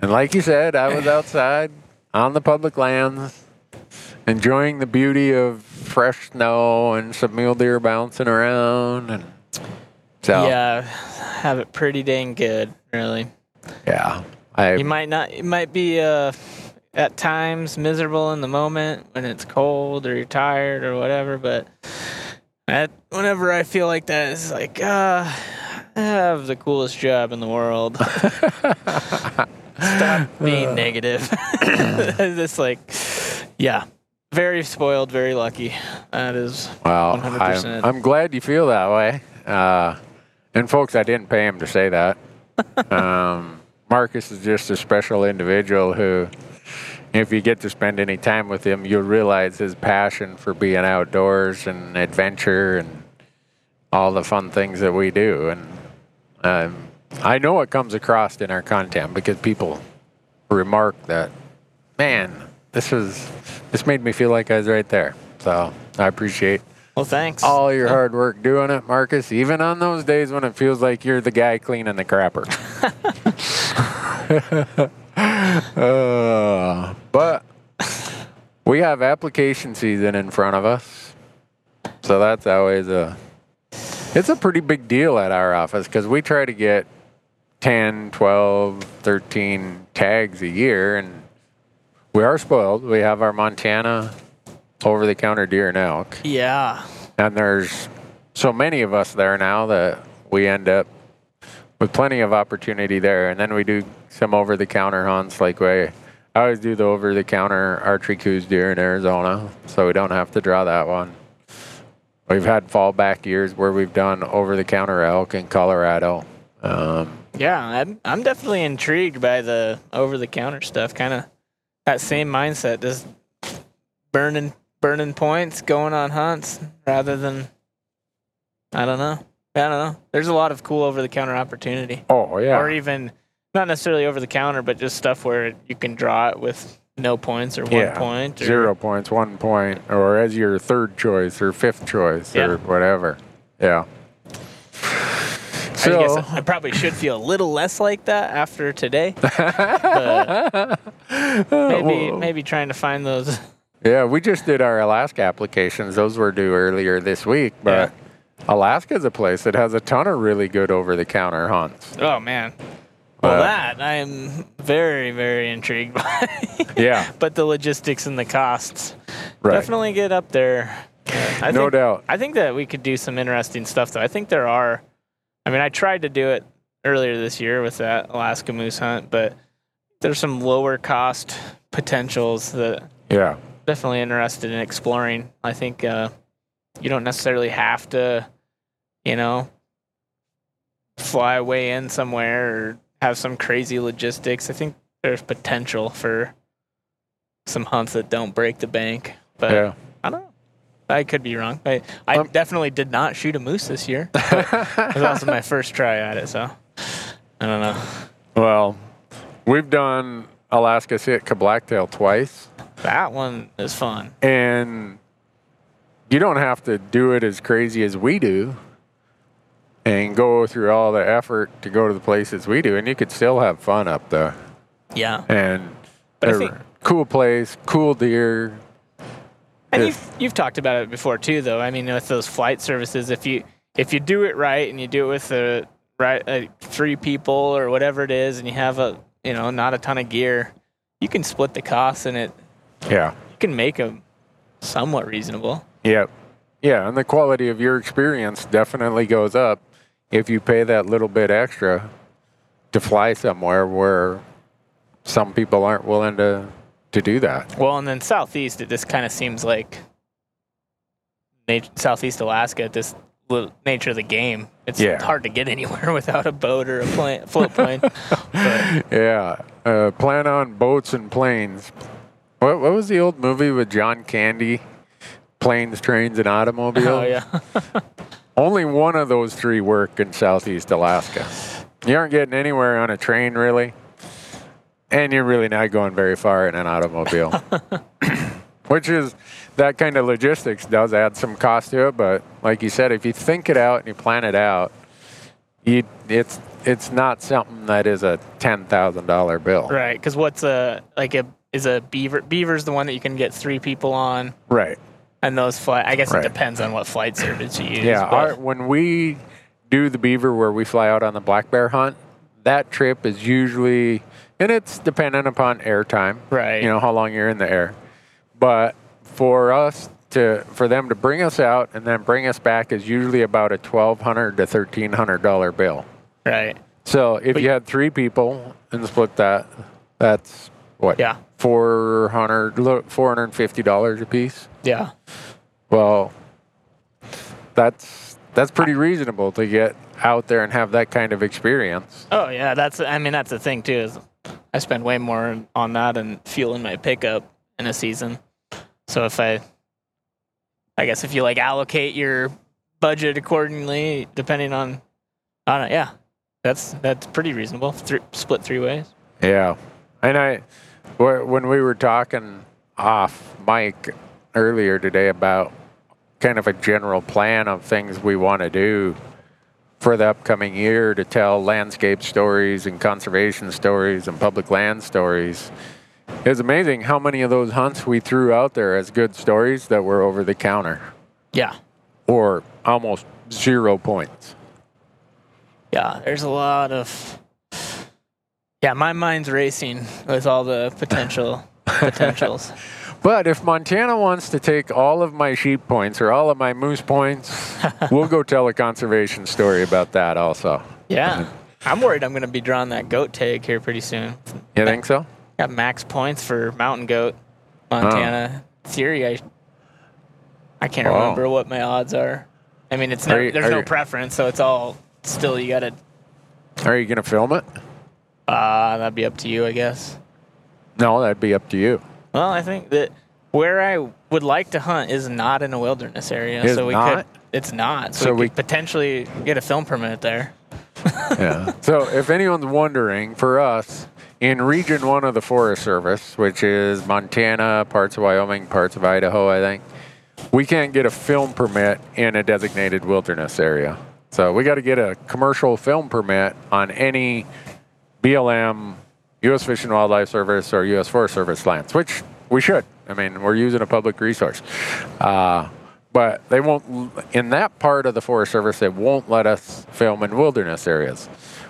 and like you said, I was outside on the public lands, enjoying the beauty of fresh snow and some mule deer bouncing around. And so, Yeah, have it pretty dang good, really. yeah, I You might not. It might be uh, at times miserable in the moment when it's cold or you're tired or whatever. But at, whenever I feel like that, it's like uh, I have the coolest job in the world. Stop being negative. it's like, yeah, very spoiled, very lucky. That is Well, 100%. I'm, I'm glad you feel that way. Uh, and folks, I didn't pay him to say that. um, Marcus is just a special individual who, if you get to spend any time with him, you'll realize his passion for being outdoors and adventure and all the fun things that we do. And um, I know it comes across in our content because people remark that, man, this was this made me feel like I was right there. So I appreciate well. Thanks. all your hard work doing it, Marcus, even on those days when it feels like you're the guy cleaning the crapper. uh, but we have application season in front of us. So that's always a it's a pretty big deal at our office because we try to get 10, 12, 13 tags a year and we are spoiled. We have our Montana over the counter deer and elk. Yeah. And there's so many of us there now that we end up with plenty of opportunity there. And then we do some over the counter hunts like we I always do the over the counter archery Coues deer in Arizona, so we don't have to draw that one. We've had fallback years where we've done over the counter elk in Colorado. Um, Yeah, I'm I'm definitely intrigued by the over the counter stuff. Kind of that same mindset, just burning burning points, going on hunts rather than I don't know. I don't know. There's a lot of cool over the counter opportunity, oh yeah, or even not necessarily over the counter, but just stuff where you can draw it with no points or one yeah, point. Or, zero points, one point, or as your third choice or fifth choice Yeah. or whatever. Yeah. I guess I probably should feel a little less like that after today. maybe maybe trying to find those. Yeah, we just did our Alaska applications. Those were due earlier this week, but Alaska's a place that has a ton of really good over the counter hunts. Oh man. Well, that I am very, very intrigued by. Yeah, but the logistics and the costs right. definitely get up there. I No think, doubt. I think that we could do some interesting stuff, though. I think there are. I mean, I tried to do it earlier this year with that Alaska moose hunt, but there's some lower cost potentials that Yeah, definitely interested in exploring. I think uh, you don't necessarily have to, you know, fly away in somewhere or have some crazy logistics. I think there's potential for some hunts that don't break the bank. But yeah. I don't know. I could be wrong. I, I Um, definitely did not shoot a moose this year. It was also my first try at it, so I don't know. Well, we've done Alaska Sitka blacktail twice, That one is fun. and you don't have to do it as crazy as we do. And go through all the effort to go to the places we do, and you could still have fun up there. Yeah. And they're think- cool place, cool deer. And If- you've, you've talked about it before too, though. I mean, with those flight services, if you if you do it right and you do it with the right uh, three people or whatever it is, and you have a you know not a ton of gear, you can split the costs and it Yeah. you can make them somewhat reasonable. Yep. Yeah, and the quality of your experience definitely goes up if you pay that little bit extra to fly somewhere where some people aren't willing to to do that. Well, and then southeast, it just kind of seems like nat- southeast Alaska, just the nature of the game. It's Yeah. hard to get anywhere without a boat or a plane, float plane. Yeah. Uh, plan on boats and planes. What what was the old movie with John Candy? Planes, trains, and automobiles. oh yeah, Only one of those three work in Southeast Alaska. You aren't getting anywhere on a train, really. And you're really not going very far in an automobile. Which is, that kind of logistics does add some cost to it. But like you said, if you think it out and you plan it out, you, it's, it's not something that is a $10,000 bill. right. Because what's a like a is a beaver? Beaver's the one that you can get three people on, Right. And those flight. I guess Right. it depends on what flight service you use. Yeah, our, when we do the beaver where we fly out on the black bear hunt, that trip is usually, and it's dependent upon air time. Right. You know how long you're in the air, but for us to for them to bring us out and then bring us back is usually about a twelve hundred to thirteen hundred dollar bill. right. So if But- you had three people and split that, that's what? Yeah. Four hundred, four hundred fifty dollars a piece. Yeah. Well, that's that's pretty reasonable to get out there and have that kind of experience. Oh yeah, that's I mean that's the thing too is I spend way more on that and fueling my pickup in a season. So if I I guess if you like allocate your budget accordingly depending on on it, yeah. That's that's pretty reasonable. Thr split three ways. Yeah, and I when we were talking off mic earlier today about kind of a general plan of things we want to do for the upcoming year to tell landscape stories and conservation stories and public land stories. It was amazing how many of those hunts we threw out there as good stories that were over the counter Yeah. or almost zero points. Yeah, there's a lot of Yeah, my mind's racing with all the potential potentials. But if Montana wants to take all of my sheep points or all of my moose points, we'll go tell a conservation story about that also. Yeah. I'm worried I'm going to be drawing that goat tag here pretty soon. You think so? Got max points for mountain goat, Montana. Theory, I I can't Wow. remember what my odds are. I mean, it's Are no, you- there's no you- preference, so it's all still you got to. Are you going to film it? Uh, that'd be up to you, I guess. No, that'd be up to you. Well, I think that where I would like to hunt is not in a wilderness area, Is so we not? could. It's not, so, So we, we- could potentially get a film permit there. Yeah. so if anyone's wondering, for us, in Region 1 of the Forest Service, which is Montana, parts of Wyoming, parts of Idaho, I think, we can't get a film permit in a designated wilderness area. So we got to get a commercial film permit on any BLM, U.S. Fish and Wildlife Service, or U.S. Forest Service lands, which we should. I mean, we're using a public resource. Uh, but they won't, in that part of the Forest Service, they won't let us film in wilderness areas.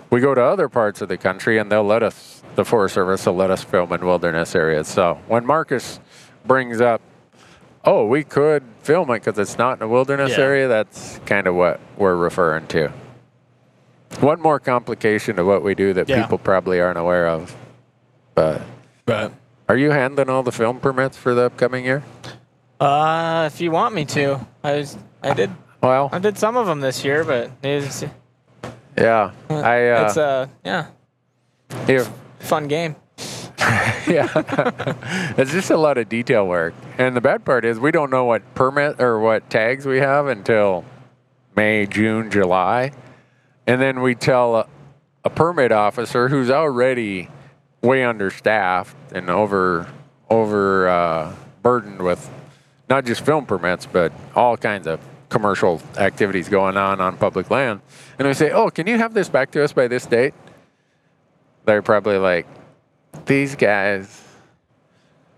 We go to other parts of the country and they'll let us, the Forest Service will let us film in wilderness areas. So when Marcus brings up, oh, we could film it because it's not in a wilderness Yeah. area, that's kind of what we're referring to. One more complication to what we do that Yeah. people probably aren't aware of. But But are you handling all the film permits for the upcoming year? uh, if you want me to, I was, I did Well, I did some of them this year, but it's yeah. I uh, it's uh yeah if fun game. yeah, it's just a lot of detail work. And the bad part is we don't know what permit or what tags we have until May, June, July, and then we tell a, a permit officer who's already way understaffed and over over uh, burdened with not just film permits but all kinds of commercial activities going on on public land, and we say, "Oh, can you have this back to us by this date?" They're probably like, "These guys."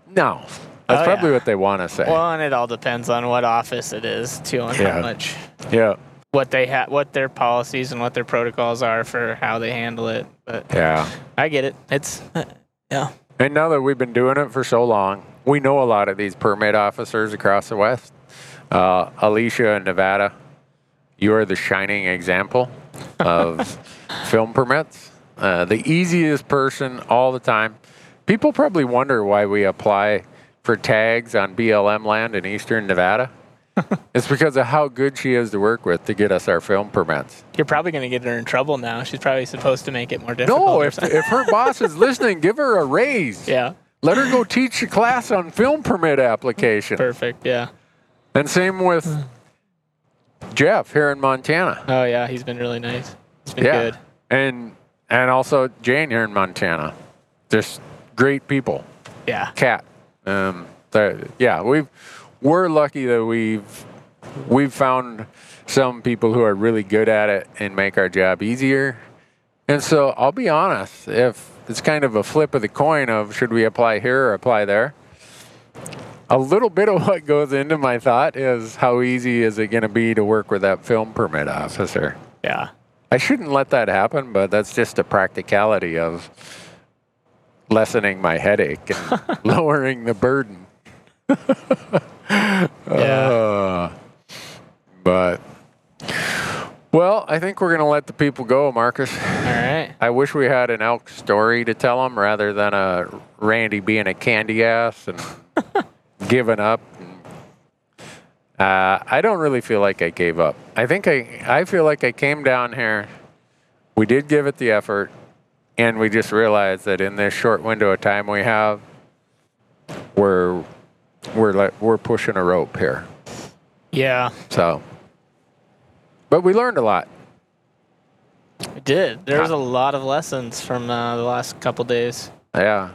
No, that's Oh, probably yeah. what they want to say. Well, and it all depends on what office it is too, and Yeah. how much yeah, what they have, what their policies and what their protocols are for how they handle it. But yeah. I get it. It's uh, yeah, And now that we've been doing it for so long, we know a lot of these permit officers across the West. Uh, Alicia in Nevada, you are the shining example of film permits. Uh, the easiest person all the time. People probably wonder why we apply for tags on BLM land in eastern Nevada. it's because of how good she is to work with to get us our film permits. you're probably going to get her in trouble now. She's probably supposed to make it more difficult. No, if, if her boss is listening, give her a raise. yeah, Let her go teach a class on film permit application. perfect. Yeah. And same with Jeff here in Montana. Oh yeah, he's been really nice. He's been Yeah. good. And and also Jane here in Montana. Just great people. Yeah. Cat. Um yeah, we've we're lucky that we've we've found some people who are really good at it and make our job easier. And so I'll be honest, if it's kind of a flip of the coin of should we apply here or apply there, a little bit of what goes into my thought is how easy is it going to be to work with that film permit officer? Yeah. I shouldn't let that happen, but that's just a practicality of lessening my headache and lowering the burden. Yeah. Uh, but, well, I think we're going to let the people go, Marcus. All right. I wish we had an elk story to tell them rather than a Randy being a candy ass and giving up. Uh, I don't really feel like I gave up. I think I, I feel like I came down here. We did give it the effort, and we just realized that in this short window of time we have, we're we're like we're pushing a rope here. Yeah. So, but we learned a lot. I did. There was a lot of lessons from uh, the last couple days. Yeah.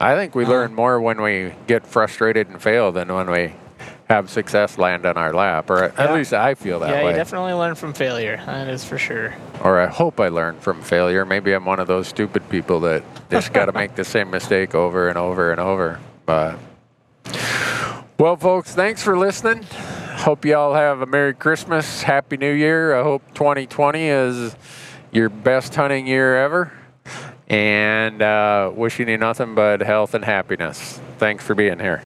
I think we Uh-huh. learn more when we get frustrated and fail than when we have success land on our lap. Or at Yeah. least I feel that yeah, way. you definitely learn from failure. That is for sure. or I hope I learn from failure. Maybe I'm one of those stupid people that just got to make the same mistake over and over and over. But, well, folks, thanks for listening. Hope you all have a Merry Christmas, Happy New Year. I hope 2020 is your best hunting year ever. And uh, wishing you nothing but health and happiness. Thanks for being here.